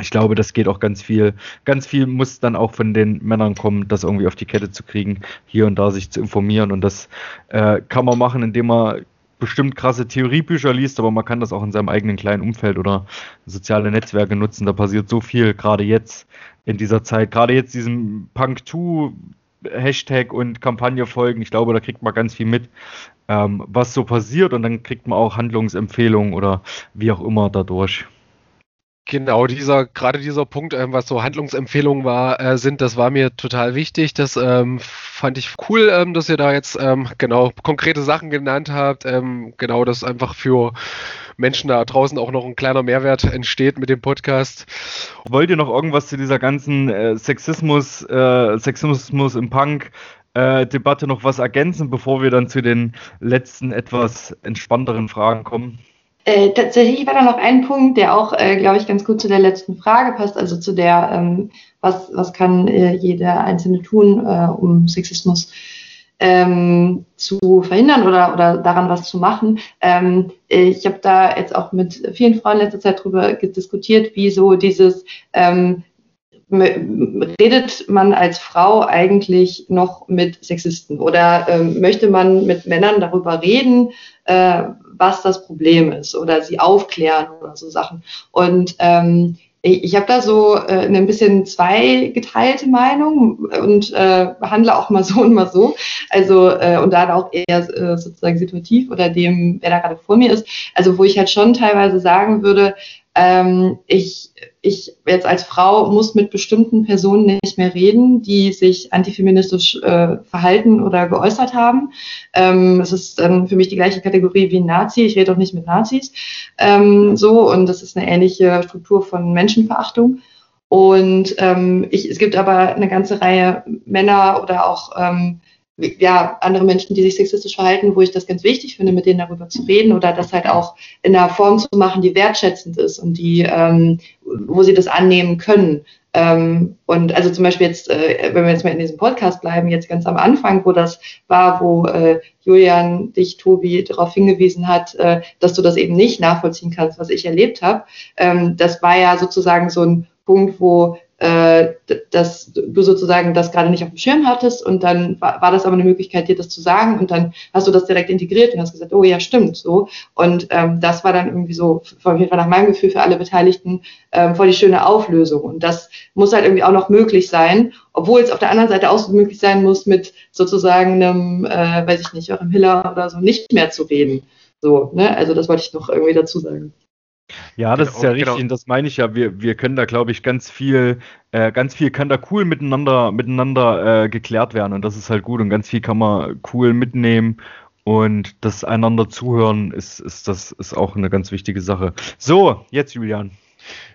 ich glaube, das geht auch ganz viel. Ganz viel muss dann auch von den Männern kommen, das irgendwie auf die Kette zu kriegen, hier und da sich zu informieren. Und das äh, kann man machen, indem man bestimmt krasse Theoriebücher liest, aber man kann das auch in seinem eigenen kleinen Umfeld oder soziale Netzwerke nutzen. Da passiert so viel, gerade jetzt in dieser Zeit, gerade jetzt diesem Punk 2 Hashtag und Kampagne folgen. Ich glaube, da kriegt man ganz viel mit, ähm, was so passiert und dann kriegt man auch Handlungsempfehlungen oder wie auch immer dadurch. Genau, dieser, gerade dieser Punkt, ähm, was so Handlungsempfehlungen war, äh, sind, das war mir total wichtig. Das ähm, fand ich cool, ähm, dass ihr da jetzt ähm, genau konkrete Sachen genannt habt. Ähm, genau, dass einfach für Menschen da draußen auch noch ein kleiner Mehrwert entsteht mit dem Podcast. Wollt ihr noch irgendwas zu dieser ganzen äh, Sexismus, äh, Sexismus im Punk äh, Debatte noch was ergänzen, bevor wir dann zu den letzten etwas entspannteren Fragen kommen? Äh, tatsächlich war da noch ein Punkt, der auch, äh, glaube ich, ganz gut zu der letzten Frage passt, also zu der, ähm, was, was kann äh, jeder Einzelne tun, äh, um Sexismus ähm, zu verhindern oder, oder daran was zu machen. Ähm, ich habe da jetzt auch mit vielen Frauen letzter Zeit darüber diskutiert, wie so dieses ähm, redet man als Frau eigentlich noch mit Sexisten oder ähm, möchte man mit Männern darüber reden, äh, was das Problem ist oder sie aufklären oder so Sachen. Und ähm, ich, ich habe da so äh, eine ein bisschen zweigeteilte Meinung und äh, handle auch mal so und mal so. Also äh, und da auch eher äh, sozusagen situativ oder dem, wer da gerade vor mir ist. Also wo ich halt schon teilweise sagen würde, ähm, ich, ich jetzt als Frau muss mit bestimmten Personen nicht mehr reden, die sich antifeministisch äh, verhalten oder geäußert haben. Ähm, es ist dann für mich die gleiche Kategorie wie ein Nazi. Ich rede auch nicht mit Nazis. Ähm, so, und das ist eine ähnliche Struktur von Menschenverachtung. Und ähm, ich, es gibt aber eine ganze Reihe Männer oder auch ähm, ja, andere Menschen, die sich sexistisch verhalten, wo ich das ganz wichtig finde, mit denen darüber zu reden oder das halt auch in einer Form zu machen, die wertschätzend ist und die, ähm, wo sie das annehmen können. Ähm, und also zum Beispiel jetzt, äh, wenn wir jetzt mal in diesem Podcast bleiben, jetzt ganz am Anfang, wo das war, wo äh, Julian dich, Tobi, darauf hingewiesen hat, äh, dass du das eben nicht nachvollziehen kannst, was ich erlebt habe. Ähm, das war ja sozusagen so ein Punkt, wo dass du sozusagen das gerade nicht auf dem Schirm hattest und dann war, war, das aber eine Möglichkeit, dir das zu sagen und dann hast du das direkt integriert und hast gesagt, oh ja, stimmt, so. Und ähm, das war dann irgendwie so, auf jeden Fall nach meinem Gefühl für alle Beteiligten, ähm, voll die schöne Auflösung. Und das muss halt irgendwie auch noch möglich sein, obwohl es auf der anderen Seite auch so möglich sein muss, mit sozusagen einem, äh, weiß ich nicht, eurem Hiller oder so nicht mehr zu reden. So, ne? Also das wollte ich noch irgendwie dazu sagen. Ja, das genau, ist ja richtig, genau. und das meine ich ja. Wir, wir können da, glaube ich, ganz viel, äh, ganz viel kann da cool miteinander, miteinander äh, geklärt werden und das ist halt gut und ganz viel kann man cool mitnehmen und das einander zuhören ist, ist, das ist auch eine ganz wichtige Sache. So, jetzt Julian.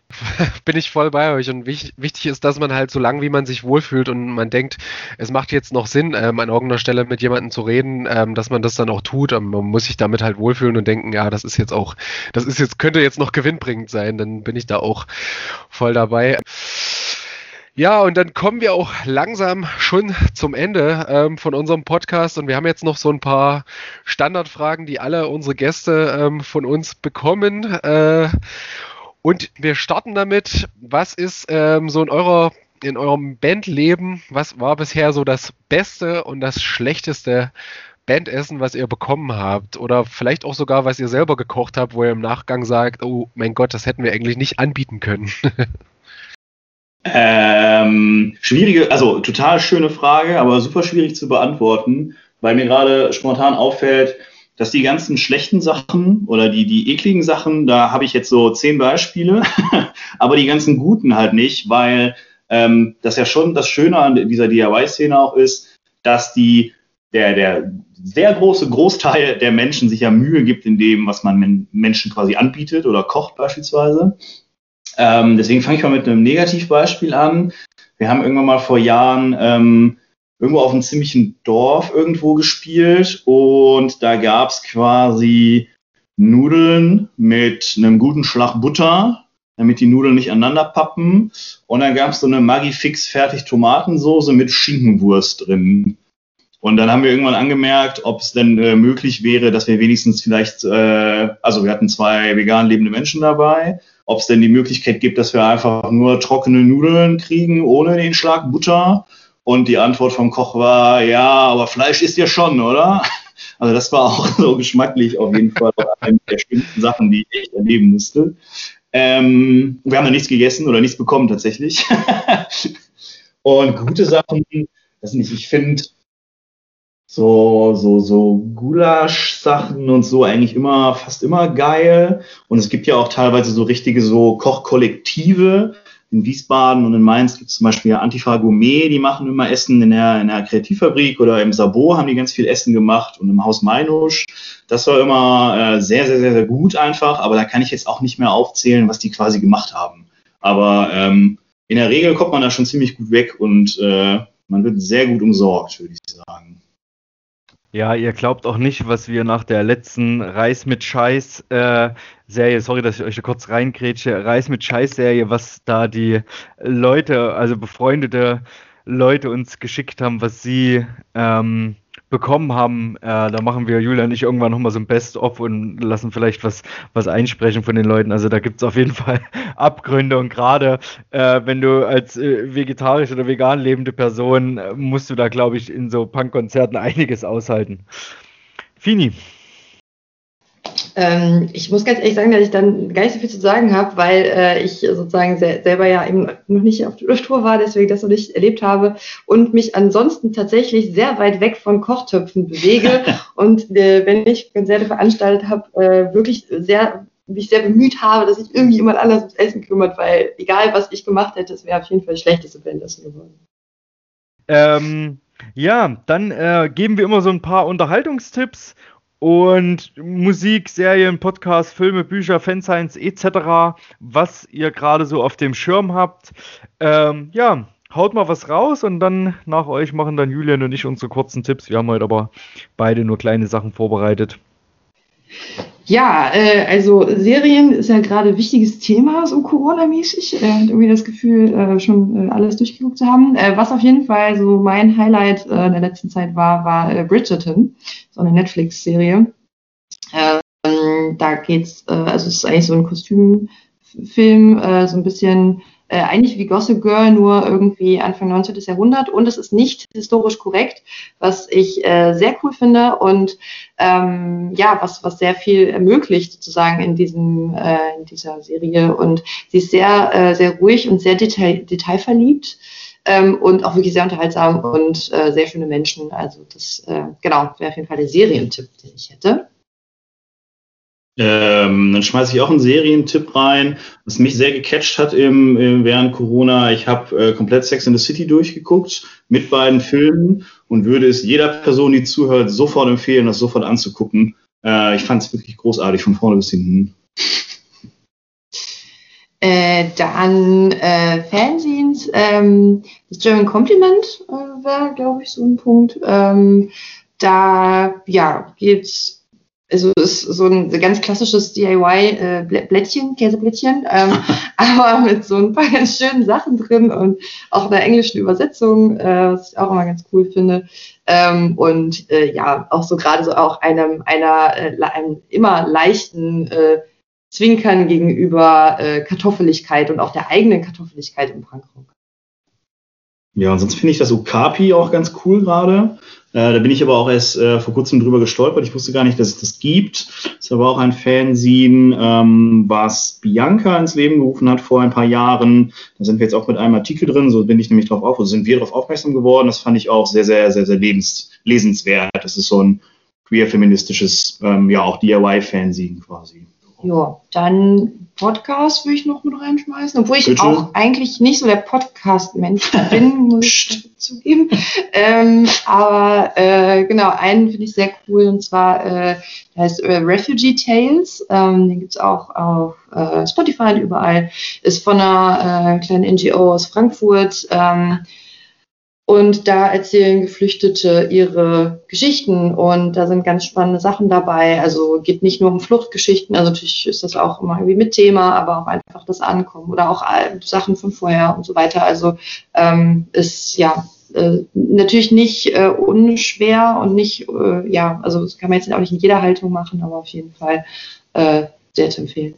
bin ich voll bei euch. Und wichtig, wichtig ist, dass man halt so lange, wie man sich wohlfühlt und man denkt, es macht jetzt noch Sinn, ähm, an irgendeiner Stelle mit jemandem zu reden, ähm, dass man das dann auch tut. Und man muss sich damit halt wohlfühlen und denken, ja, das ist jetzt auch, das ist jetzt, könnte jetzt noch gewinnbringend sein. Dann bin ich da auch voll dabei. Ja, und dann kommen wir auch langsam schon zum Ende ähm, von unserem Podcast und wir haben jetzt noch so ein paar Standardfragen, die alle unsere Gäste ähm, von uns bekommen. Äh, und wir starten damit. Was ist ähm, so in eurer in eurem Bandleben, was war bisher so das Beste und das Schlechteste Bandessen, was ihr bekommen habt? Oder vielleicht auch sogar, was ihr selber gekocht habt, wo ihr im Nachgang sagt, oh mein Gott, das hätten wir eigentlich nicht anbieten können. ähm, schwierige, also total schöne Frage, aber super schwierig zu beantworten, weil mir gerade spontan auffällt, dass die ganzen schlechten Sachen oder die, die ekligen Sachen, da habe ich jetzt so zehn Beispiele, aber die ganzen guten halt nicht, weil ähm, das ja schon das Schöne an dieser DIY-Szene auch ist, dass die, der, der sehr große Großteil der Menschen sich ja Mühe gibt in dem, was man Menschen quasi anbietet oder kocht beispielsweise. Ähm, deswegen fange ich mal mit einem Negativbeispiel an. Wir haben irgendwann mal vor Jahren ähm, irgendwo auf einem ziemlichen Dorf irgendwo gespielt und da gab es quasi Nudeln mit einem guten Schlag Butter, damit die Nudeln nicht aneinander pappen. Und dann gab es so eine Maggi Fix fertig Tomatensoße mit Schinkenwurst drin. Und dann haben wir irgendwann angemerkt, ob es denn äh, möglich wäre, dass wir wenigstens vielleicht, äh, also wir hatten zwei vegan lebende Menschen dabei, ob es denn die Möglichkeit gibt, dass wir einfach nur trockene Nudeln kriegen ohne den Schlag Butter und die Antwort vom Koch war, ja, aber Fleisch ist ja schon, oder? Also das war auch so geschmacklich auf jeden Fall eine der schlimmsten Sachen, die ich echt erleben musste. Ähm, wir haben da nichts gegessen oder nichts bekommen tatsächlich. und gute Sachen, das nicht, ich finde so, so, so Gulasch-Sachen und so eigentlich immer, fast immer geil. Und es gibt ja auch teilweise so richtige so Kochkollektive, in Wiesbaden und in Mainz gibt es zum Beispiel Antifa Gourmet, die machen immer Essen in der, in der Kreativfabrik oder im Sabo haben die ganz viel Essen gemacht und im Haus Meinusch. Das war immer äh, sehr, sehr, sehr, sehr gut einfach, aber da kann ich jetzt auch nicht mehr aufzählen, was die quasi gemacht haben. Aber ähm, in der Regel kommt man da schon ziemlich gut weg und äh, man wird sehr gut umsorgt, würde ich sagen. Ja, ihr glaubt auch nicht, was wir nach der letzten Reis mit Scheiß äh, Serie, sorry, dass ich euch da kurz reingrätsche, Reis mit Scheiß Serie, was da die Leute, also befreundete Leute uns geschickt haben, was sie ähm, bekommen haben. Äh, da machen wir, Julia und ich, irgendwann nochmal so ein Best-of und lassen vielleicht was, was einsprechen von den Leuten. Also da gibt es auf jeden Fall Abgründe und gerade äh, wenn du als äh, vegetarisch oder vegan lebende Person, äh, musst du da, glaube ich, in so Punkkonzerten einiges aushalten. Fini. Ähm, ich muss ganz ehrlich sagen, dass ich dann gar nicht so viel zu sagen habe, weil äh, ich sozusagen se selber ja eben noch nicht auf der Tour war, deswegen das noch nicht erlebt habe und mich ansonsten tatsächlich sehr weit weg von Kochtöpfen bewege und äh, wenn ich Konzerte veranstaltet habe, äh, wirklich sehr mich sehr bemüht habe, dass sich irgendwie jemand anders ums Essen kümmert, weil egal was ich gemacht hätte, es wäre auf jeden Fall das schlechteste Bandessen geworden. Ähm, ja, dann äh, geben wir immer so ein paar Unterhaltungstipps und Musik, Serien, Podcasts, Filme, Bücher, Fanscience etc., was ihr gerade so auf dem Schirm habt. Ähm, ja, haut mal was raus und dann nach euch machen dann Julian und ich unsere kurzen Tipps. Wir haben heute aber beide nur kleine Sachen vorbereitet. Ja, äh, also Serien ist ja gerade wichtiges Thema, so Corona-mäßig. Äh, irgendwie das Gefühl, äh, schon äh, alles durchgeguckt zu haben. Äh, was auf jeden Fall so mein Highlight äh, der letzten Zeit war, war Bridgerton, so eine Netflix-Serie. Ähm, da geht's, also es ist eigentlich so ein Kostümfilm, so ein bisschen äh, eigentlich wie Gossip Girl, nur irgendwie Anfang 19. Jahrhundert und es ist nicht historisch korrekt, was ich äh, sehr cool finde und ähm, ja, was, was sehr viel ermöglicht sozusagen in diesem, äh, in dieser Serie und sie ist sehr, äh, sehr ruhig und sehr detail, detailverliebt. Ähm, und auch wirklich sehr unterhaltsam und äh, sehr schöne Menschen. Also das, äh, genau, wäre auf jeden Fall der Serientipp, den ich hätte. Ähm, dann schmeiße ich auch einen Serientipp rein, was mich sehr gecatcht hat im, während Corona. Ich habe äh, komplett Sex in the City durchgeguckt mit beiden Filmen und würde es jeder Person, die zuhört, sofort empfehlen, das sofort anzugucken. Äh, ich fand es wirklich großartig von vorne bis hinten. Äh, dann äh, Fanzines, ähm, das German Compliment äh, wäre, glaube ich, so ein Punkt. Ähm, da ja, geht's also ist so ein ganz klassisches DIY-Blättchen, äh, Käseblättchen, ähm, aber mit so ein paar ganz schönen Sachen drin und auch einer englischen Übersetzung, äh, was ich auch immer ganz cool finde. Ähm, und äh, ja, auch so gerade so auch einem einer äh, einem immer leichten äh, Zwinkern gegenüber äh, Kartoffeligkeit und auch der eigenen Kartoffeligkeit im Punkrock. Ja, und sonst finde ich das Okapi auch ganz cool gerade. Äh, da bin ich aber auch erst äh, vor kurzem drüber gestolpert. Ich wusste gar nicht, dass es das gibt. Ist aber auch ein Fanzine, ähm, was Bianca ins Leben gerufen hat vor ein paar Jahren. Da sind wir jetzt auch mit einem Artikel drin. So bin ich nämlich drauf auf, also sind wir darauf aufmerksam geworden. Das fand ich auch sehr, sehr, sehr, sehr lebens lesenswert. Das ist so ein queer-feministisches, ähm, ja, auch DIY-Fanzine quasi. Ja, dann Podcast würde ich noch mit reinschmeißen, obwohl ich Bitte? auch eigentlich nicht so der Podcast-Mensch bin, muss ich zugeben. Ähm, aber äh, genau, einen finde ich sehr cool und zwar äh, der heißt äh, Refugee Tales. Ähm, den gibt's auch auf äh, Spotify und überall. Ist von einer äh, kleinen NGO aus Frankfurt. Ähm, und da erzählen Geflüchtete ihre Geschichten und da sind ganz spannende Sachen dabei. Also geht nicht nur um Fluchtgeschichten, also natürlich ist das auch immer irgendwie mit Thema, aber auch einfach das Ankommen oder auch Sachen von vorher und so weiter. Also ähm, ist ja äh, natürlich nicht äh, unschwer und nicht, äh, ja, also das kann man jetzt auch nicht in jeder Haltung machen, aber auf jeden Fall äh, sehr zu empfehlen.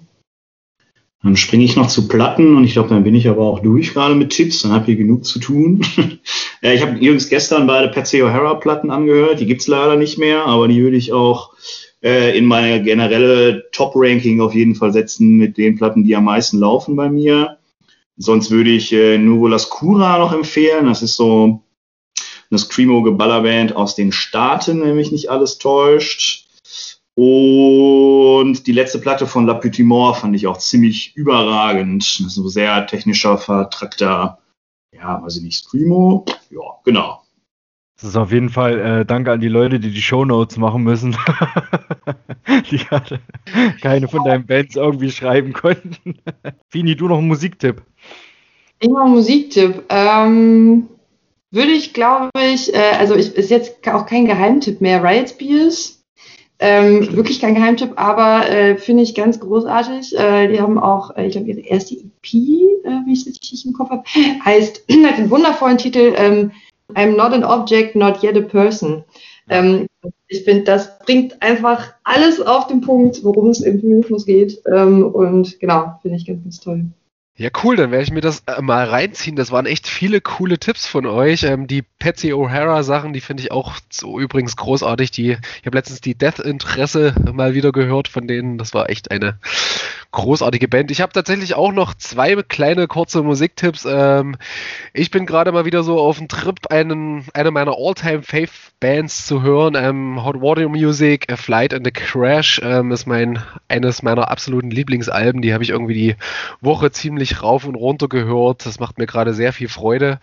Dann springe ich noch zu Platten und ich glaube, dann bin ich aber auch durch gerade mit Tipps, dann habe ich genug zu tun. ja, ich habe übrigens gestern beide Patsy O'Hara Platten angehört, die gibt's leider nicht mehr, aber die würde ich auch äh, in meine generelle Top-Ranking auf jeden Fall setzen mit den Platten, die am meisten laufen bei mir. Sonst würde ich äh, Nuvo Cura noch empfehlen, das ist so eine Screamo-Geballerband aus den Staaten, wenn mich nicht alles täuscht. Und die letzte Platte von La Petite Mort fand ich auch ziemlich überragend. Das ist ein sehr technischer, vertrackter, ja, weiß ich nicht, Screamo. Ja, genau. Das ist auf jeden Fall äh, Danke an die Leute, die die Shownotes machen müssen. die gerade keine von deinen Bands irgendwie schreiben konnten. Fini, du noch einen Musiktipp? Ich noch einen Musiktipp. Ähm, würde ich, glaube ich, äh, also ich, ist jetzt auch kein Geheimtipp mehr. Riot Spears ähm, wirklich kein Geheimtipp, aber äh, finde ich ganz großartig. Äh, die haben auch, äh, ich glaube, ihre erste EP, äh, wie ich es richtig im Kopf habe, heißt, hat den wundervollen Titel ähm, I'm not an object, not yet a person. Ähm, ich finde, das bringt einfach alles auf den Punkt, worum es im Feminismus geht. Ähm, und genau, finde ich ganz, ganz toll. Ja, cool, dann werde ich mir das äh, mal reinziehen. Das waren echt viele coole Tipps von euch. Ähm, die Patsy O'Hara Sachen, die finde ich auch so übrigens großartig. Die, ich habe letztens die Death Interesse mal wieder gehört von denen. Das war echt eine großartige Band. Ich habe tatsächlich auch noch zwei kleine kurze Musiktipps. Ähm, ich bin gerade mal wieder so auf dem Trip, einen, eine meiner All-Time Fave Bands zu hören. Ähm, Hot Water Music, A Flight and a Crash ähm, ist mein eines meiner absoluten Lieblingsalben. Die habe ich irgendwie die Woche ziemlich wirklich rauf und runter gehört. Das macht mir gerade sehr viel Freude.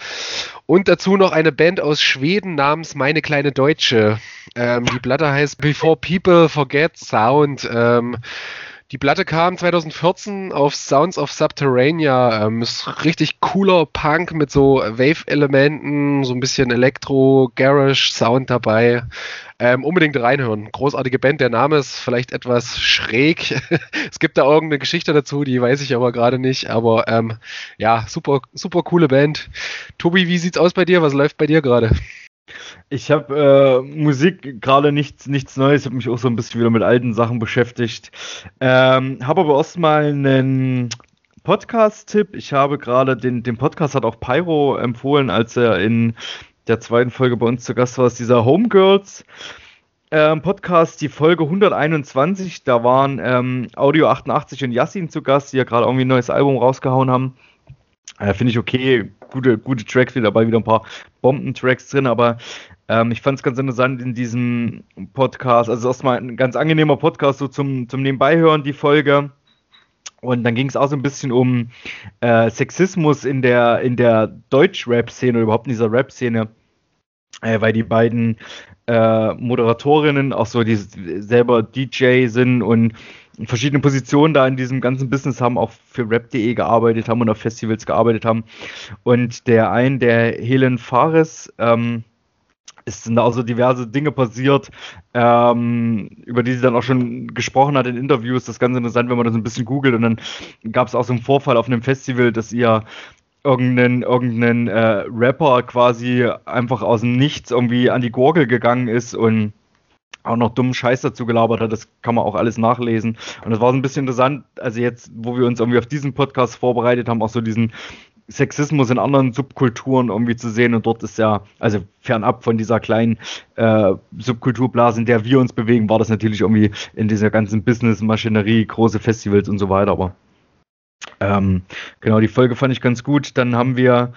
Und dazu noch eine Band aus Schweden namens Meine kleine Deutsche. Ähm, die Platte heißt Before People Forget Sound. Ähm, die Platte kam 2014 auf Sounds of Subterranea. Ähm, ist richtig cooler Punk mit so Wave-Elementen, so ein bisschen Elektro, Garage Sound dabei. Ähm, unbedingt reinhören. Großartige Band. Der Name ist vielleicht etwas schräg. es gibt da irgendeine Geschichte dazu, die weiß ich aber gerade nicht. Aber ähm, ja, super, super coole Band. Tobi, wie sieht's aus bei dir? Was läuft bei dir gerade? Ich habe äh, Musik gerade nichts, nichts Neues, habe mich auch so ein bisschen wieder mit alten Sachen beschäftigt. Ähm, habe aber erstmal einen Podcast-Tipp. Ich habe gerade den, den Podcast hat auch Pyro empfohlen, als er in der zweiten Folge bei uns zu Gast war, ist dieser Homegirls. Ähm, Podcast, die Folge 121. Da waren ähm, Audio 88 und Yassin zu Gast, die ja gerade irgendwie ein neues Album rausgehauen haben. Äh, Finde ich okay, gute, gute Tracks, wieder dabei wieder ein paar Bomben-Tracks drin, aber ähm, ich fand es ganz interessant in diesem Podcast. Also erstmal ein ganz angenehmer Podcast, so zum, zum Nebenbeihören, die Folge. Und dann ging es auch so ein bisschen um äh, Sexismus in der, in der Deutsch-Rap-Szene oder überhaupt in dieser Rap-Szene. Äh, weil die beiden äh, Moderatorinnen auch so, die selber DJ sind und verschiedene Positionen da in diesem ganzen Business haben, auch für rap.de gearbeitet haben und auf Festivals gearbeitet haben. Und der ein, der Helen Fares, ähm, es sind da auch so diverse Dinge passiert, ähm, über die sie dann auch schon gesprochen hat in Interviews. Das ist ganz interessant, wenn man das ein bisschen googelt. Und dann gab es auch so einen Vorfall auf einem Festival, dass ihr irgendeinen, irgendeinen äh, Rapper quasi einfach aus dem Nichts irgendwie an die Gurgel gegangen ist und auch noch dummen Scheiß dazu gelabert hat. Das kann man auch alles nachlesen. Und das war so ein bisschen interessant, also jetzt, wo wir uns irgendwie auf diesen Podcast vorbereitet haben, auch so diesen Sexismus in anderen Subkulturen irgendwie zu sehen. Und dort ist ja, also fernab von dieser kleinen äh, Subkulturblase, in der wir uns bewegen, war das natürlich irgendwie in dieser ganzen Business-Maschinerie, große Festivals und so weiter. Aber ähm, genau, die Folge fand ich ganz gut. Dann haben wir,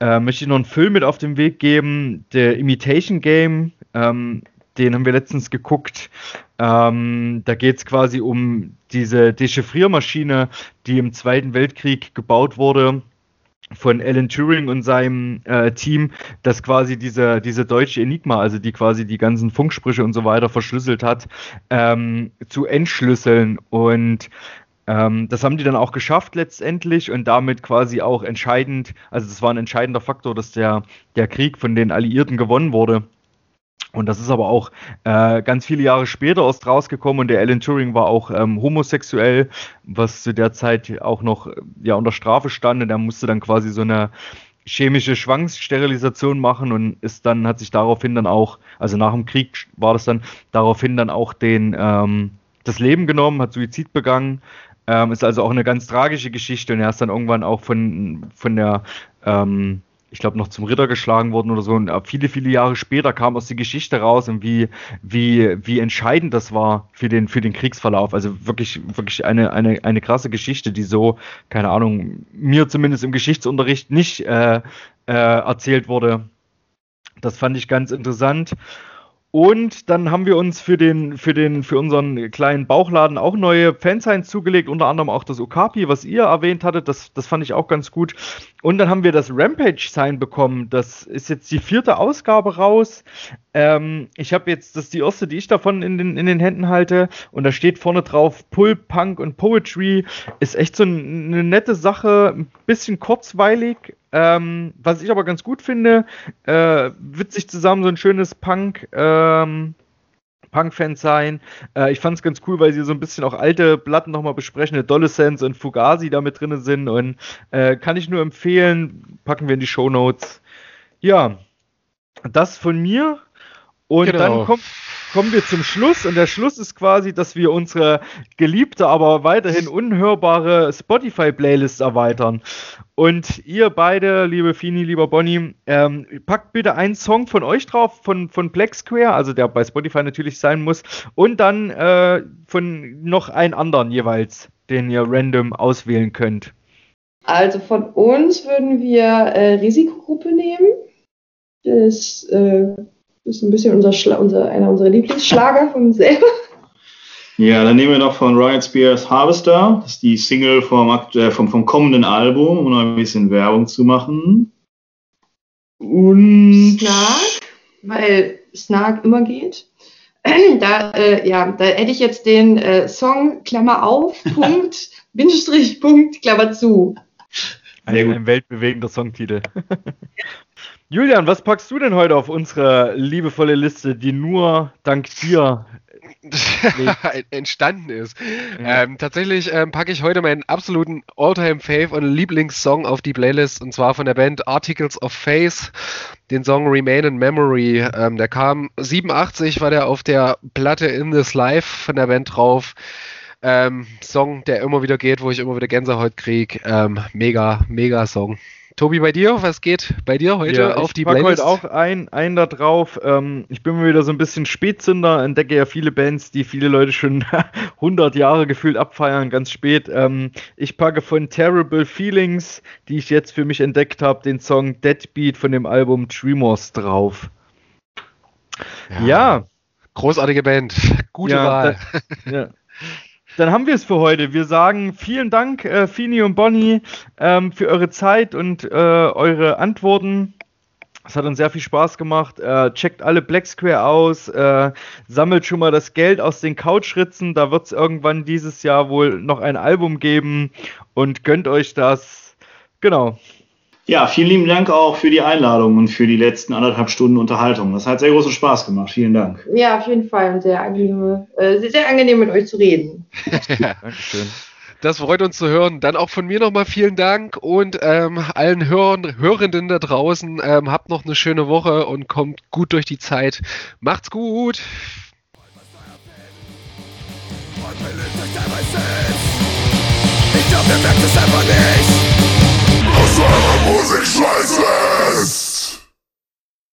äh, möchte ich noch einen Film mit auf den Weg geben, der Imitation Game. Ähm, den haben wir letztens geguckt. Ähm, da geht es quasi um diese Dechiffriermaschine, die im Zweiten Weltkrieg gebaut wurde von Alan Turing und seinem äh, Team, das quasi diese, diese deutsche Enigma, also die quasi die ganzen Funksprüche und so weiter verschlüsselt hat, ähm, zu entschlüsseln. Und ähm, das haben die dann auch geschafft letztendlich und damit quasi auch entscheidend, also das war ein entscheidender Faktor, dass der, der Krieg von den Alliierten gewonnen wurde. Und das ist aber auch äh, ganz viele Jahre später erst rausgekommen und der Alan Turing war auch ähm, homosexuell, was zu der Zeit auch noch ja unter Strafe stand. Und er musste dann quasi so eine chemische Schwangssterilisation machen und ist dann, hat sich daraufhin dann auch, also nach dem Krieg war das dann, daraufhin dann auch den, ähm, das Leben genommen, hat Suizid begangen, ähm, ist also auch eine ganz tragische Geschichte. Und er ist dann irgendwann auch von, von der, ähm, ich glaube, noch zum Ritter geschlagen worden oder so. Und viele, viele Jahre später kam aus die Geschichte raus und wie, wie, wie entscheidend das war für den, für den Kriegsverlauf. Also wirklich, wirklich eine, eine, eine krasse Geschichte, die so, keine Ahnung, mir zumindest im Geschichtsunterricht nicht äh, äh, erzählt wurde. Das fand ich ganz interessant. Und dann haben wir uns für den, für den, für unseren kleinen Bauchladen auch neue Fansigns zugelegt, unter anderem auch das Okapi, was ihr erwähnt hattet. Das, das fand ich auch ganz gut. Und dann haben wir das Rampage-Sign bekommen. Das ist jetzt die vierte Ausgabe raus. Ähm, ich habe jetzt, das ist die erste, die ich davon in den, in den Händen halte. Und da steht vorne drauf Pulp, Punk und Poetry. Ist echt so eine nette Sache, ein bisschen kurzweilig, ähm, was ich aber ganz gut finde, äh, witzig zusammen, so ein schönes Punk, ähm, Punk-Fan sein. Äh, ich fand es ganz cool, weil sie so ein bisschen auch alte Platten nochmal besprechen, Adolescence und Fugazi da mit drin sind und äh, kann ich nur empfehlen, packen wir in die Show Notes. Ja, das von mir und genau. dann kommt kommen wir zum Schluss und der Schluss ist quasi, dass wir unsere geliebte, aber weiterhin unhörbare Spotify-Playlist erweitern. Und ihr beide, liebe Fini, lieber Bonnie, ähm, packt bitte einen Song von euch drauf, von, von Black Square, also der bei Spotify natürlich sein muss, und dann äh, von noch einen anderen jeweils, den ihr random auswählen könnt. Also von uns würden wir äh, Risikogruppe nehmen. Das äh, das ist ein bisschen unser, Schla unser einer unserer Lieblingsschlager von uns selber. Ja, dann nehmen wir noch von Riot Spears Harvester. Das ist die Single vom, äh, vom, vom kommenden Album, um noch ein bisschen Werbung zu machen. Und. Snark, weil Snark immer geht. Da, äh, ja, da hätte ich jetzt den äh, Song, Klammer auf, Punkt, Bindestrich, Punkt, Klammer zu. Ein, ein weltbewegender Songtitel. Julian, was packst du denn heute auf unsere liebevolle Liste, die nur dank dir entstanden ist? Ja. Ähm, tatsächlich ähm, packe ich heute meinen absoluten All-Time-Fave und Lieblingssong auf die Playlist und zwar von der Band Articles of Faith, den Song Remain in Memory. Ähm, der kam 87, war der auf der Platte In This Life von der Band drauf. Ähm, Song, der immer wieder geht, wo ich immer wieder Gänsehaut kriege. Ähm, mega, mega Song. Tobi, bei dir, was geht bei dir heute Ja, auf ich die Playlist? heute auch ein, ein da drauf. Ähm, ich bin mal wieder so ein bisschen Spätzünder, entdecke ja viele Bands, die viele Leute schon 100 Jahre gefühlt abfeiern, ganz spät. Ähm, ich packe von Terrible Feelings, die ich jetzt für mich entdeckt habe, den Song Deadbeat von dem Album Tremors drauf. Ja, Großartige Band. Gute Ja, Wahl. ja. Dann haben wir es für heute. Wir sagen vielen Dank, äh, Fini und Bonnie, ähm, für eure Zeit und äh, eure Antworten. Es hat uns sehr viel Spaß gemacht. Äh, checkt alle Black Square aus. Äh, sammelt schon mal das Geld aus den Couchritzen. Da wird es irgendwann dieses Jahr wohl noch ein Album geben. Und gönnt euch das. Genau. Ja, vielen lieben Dank auch für die Einladung und für die letzten anderthalb Stunden Unterhaltung. Das hat sehr großen Spaß gemacht. Vielen Dank. Ja, auf jeden Fall. Und sehr angenehm, äh, sehr, sehr angenehm mit euch zu reden. Dankeschön. Das freut uns zu hören. Dann auch von mir nochmal vielen Dank und ähm, allen Hörern, Hörenden da draußen. Ähm, habt noch eine schöne Woche und kommt gut durch die Zeit. Macht's gut. Ich glaub, ihr merkt es einfach nicht. Aus eurer Musik scheiße ist.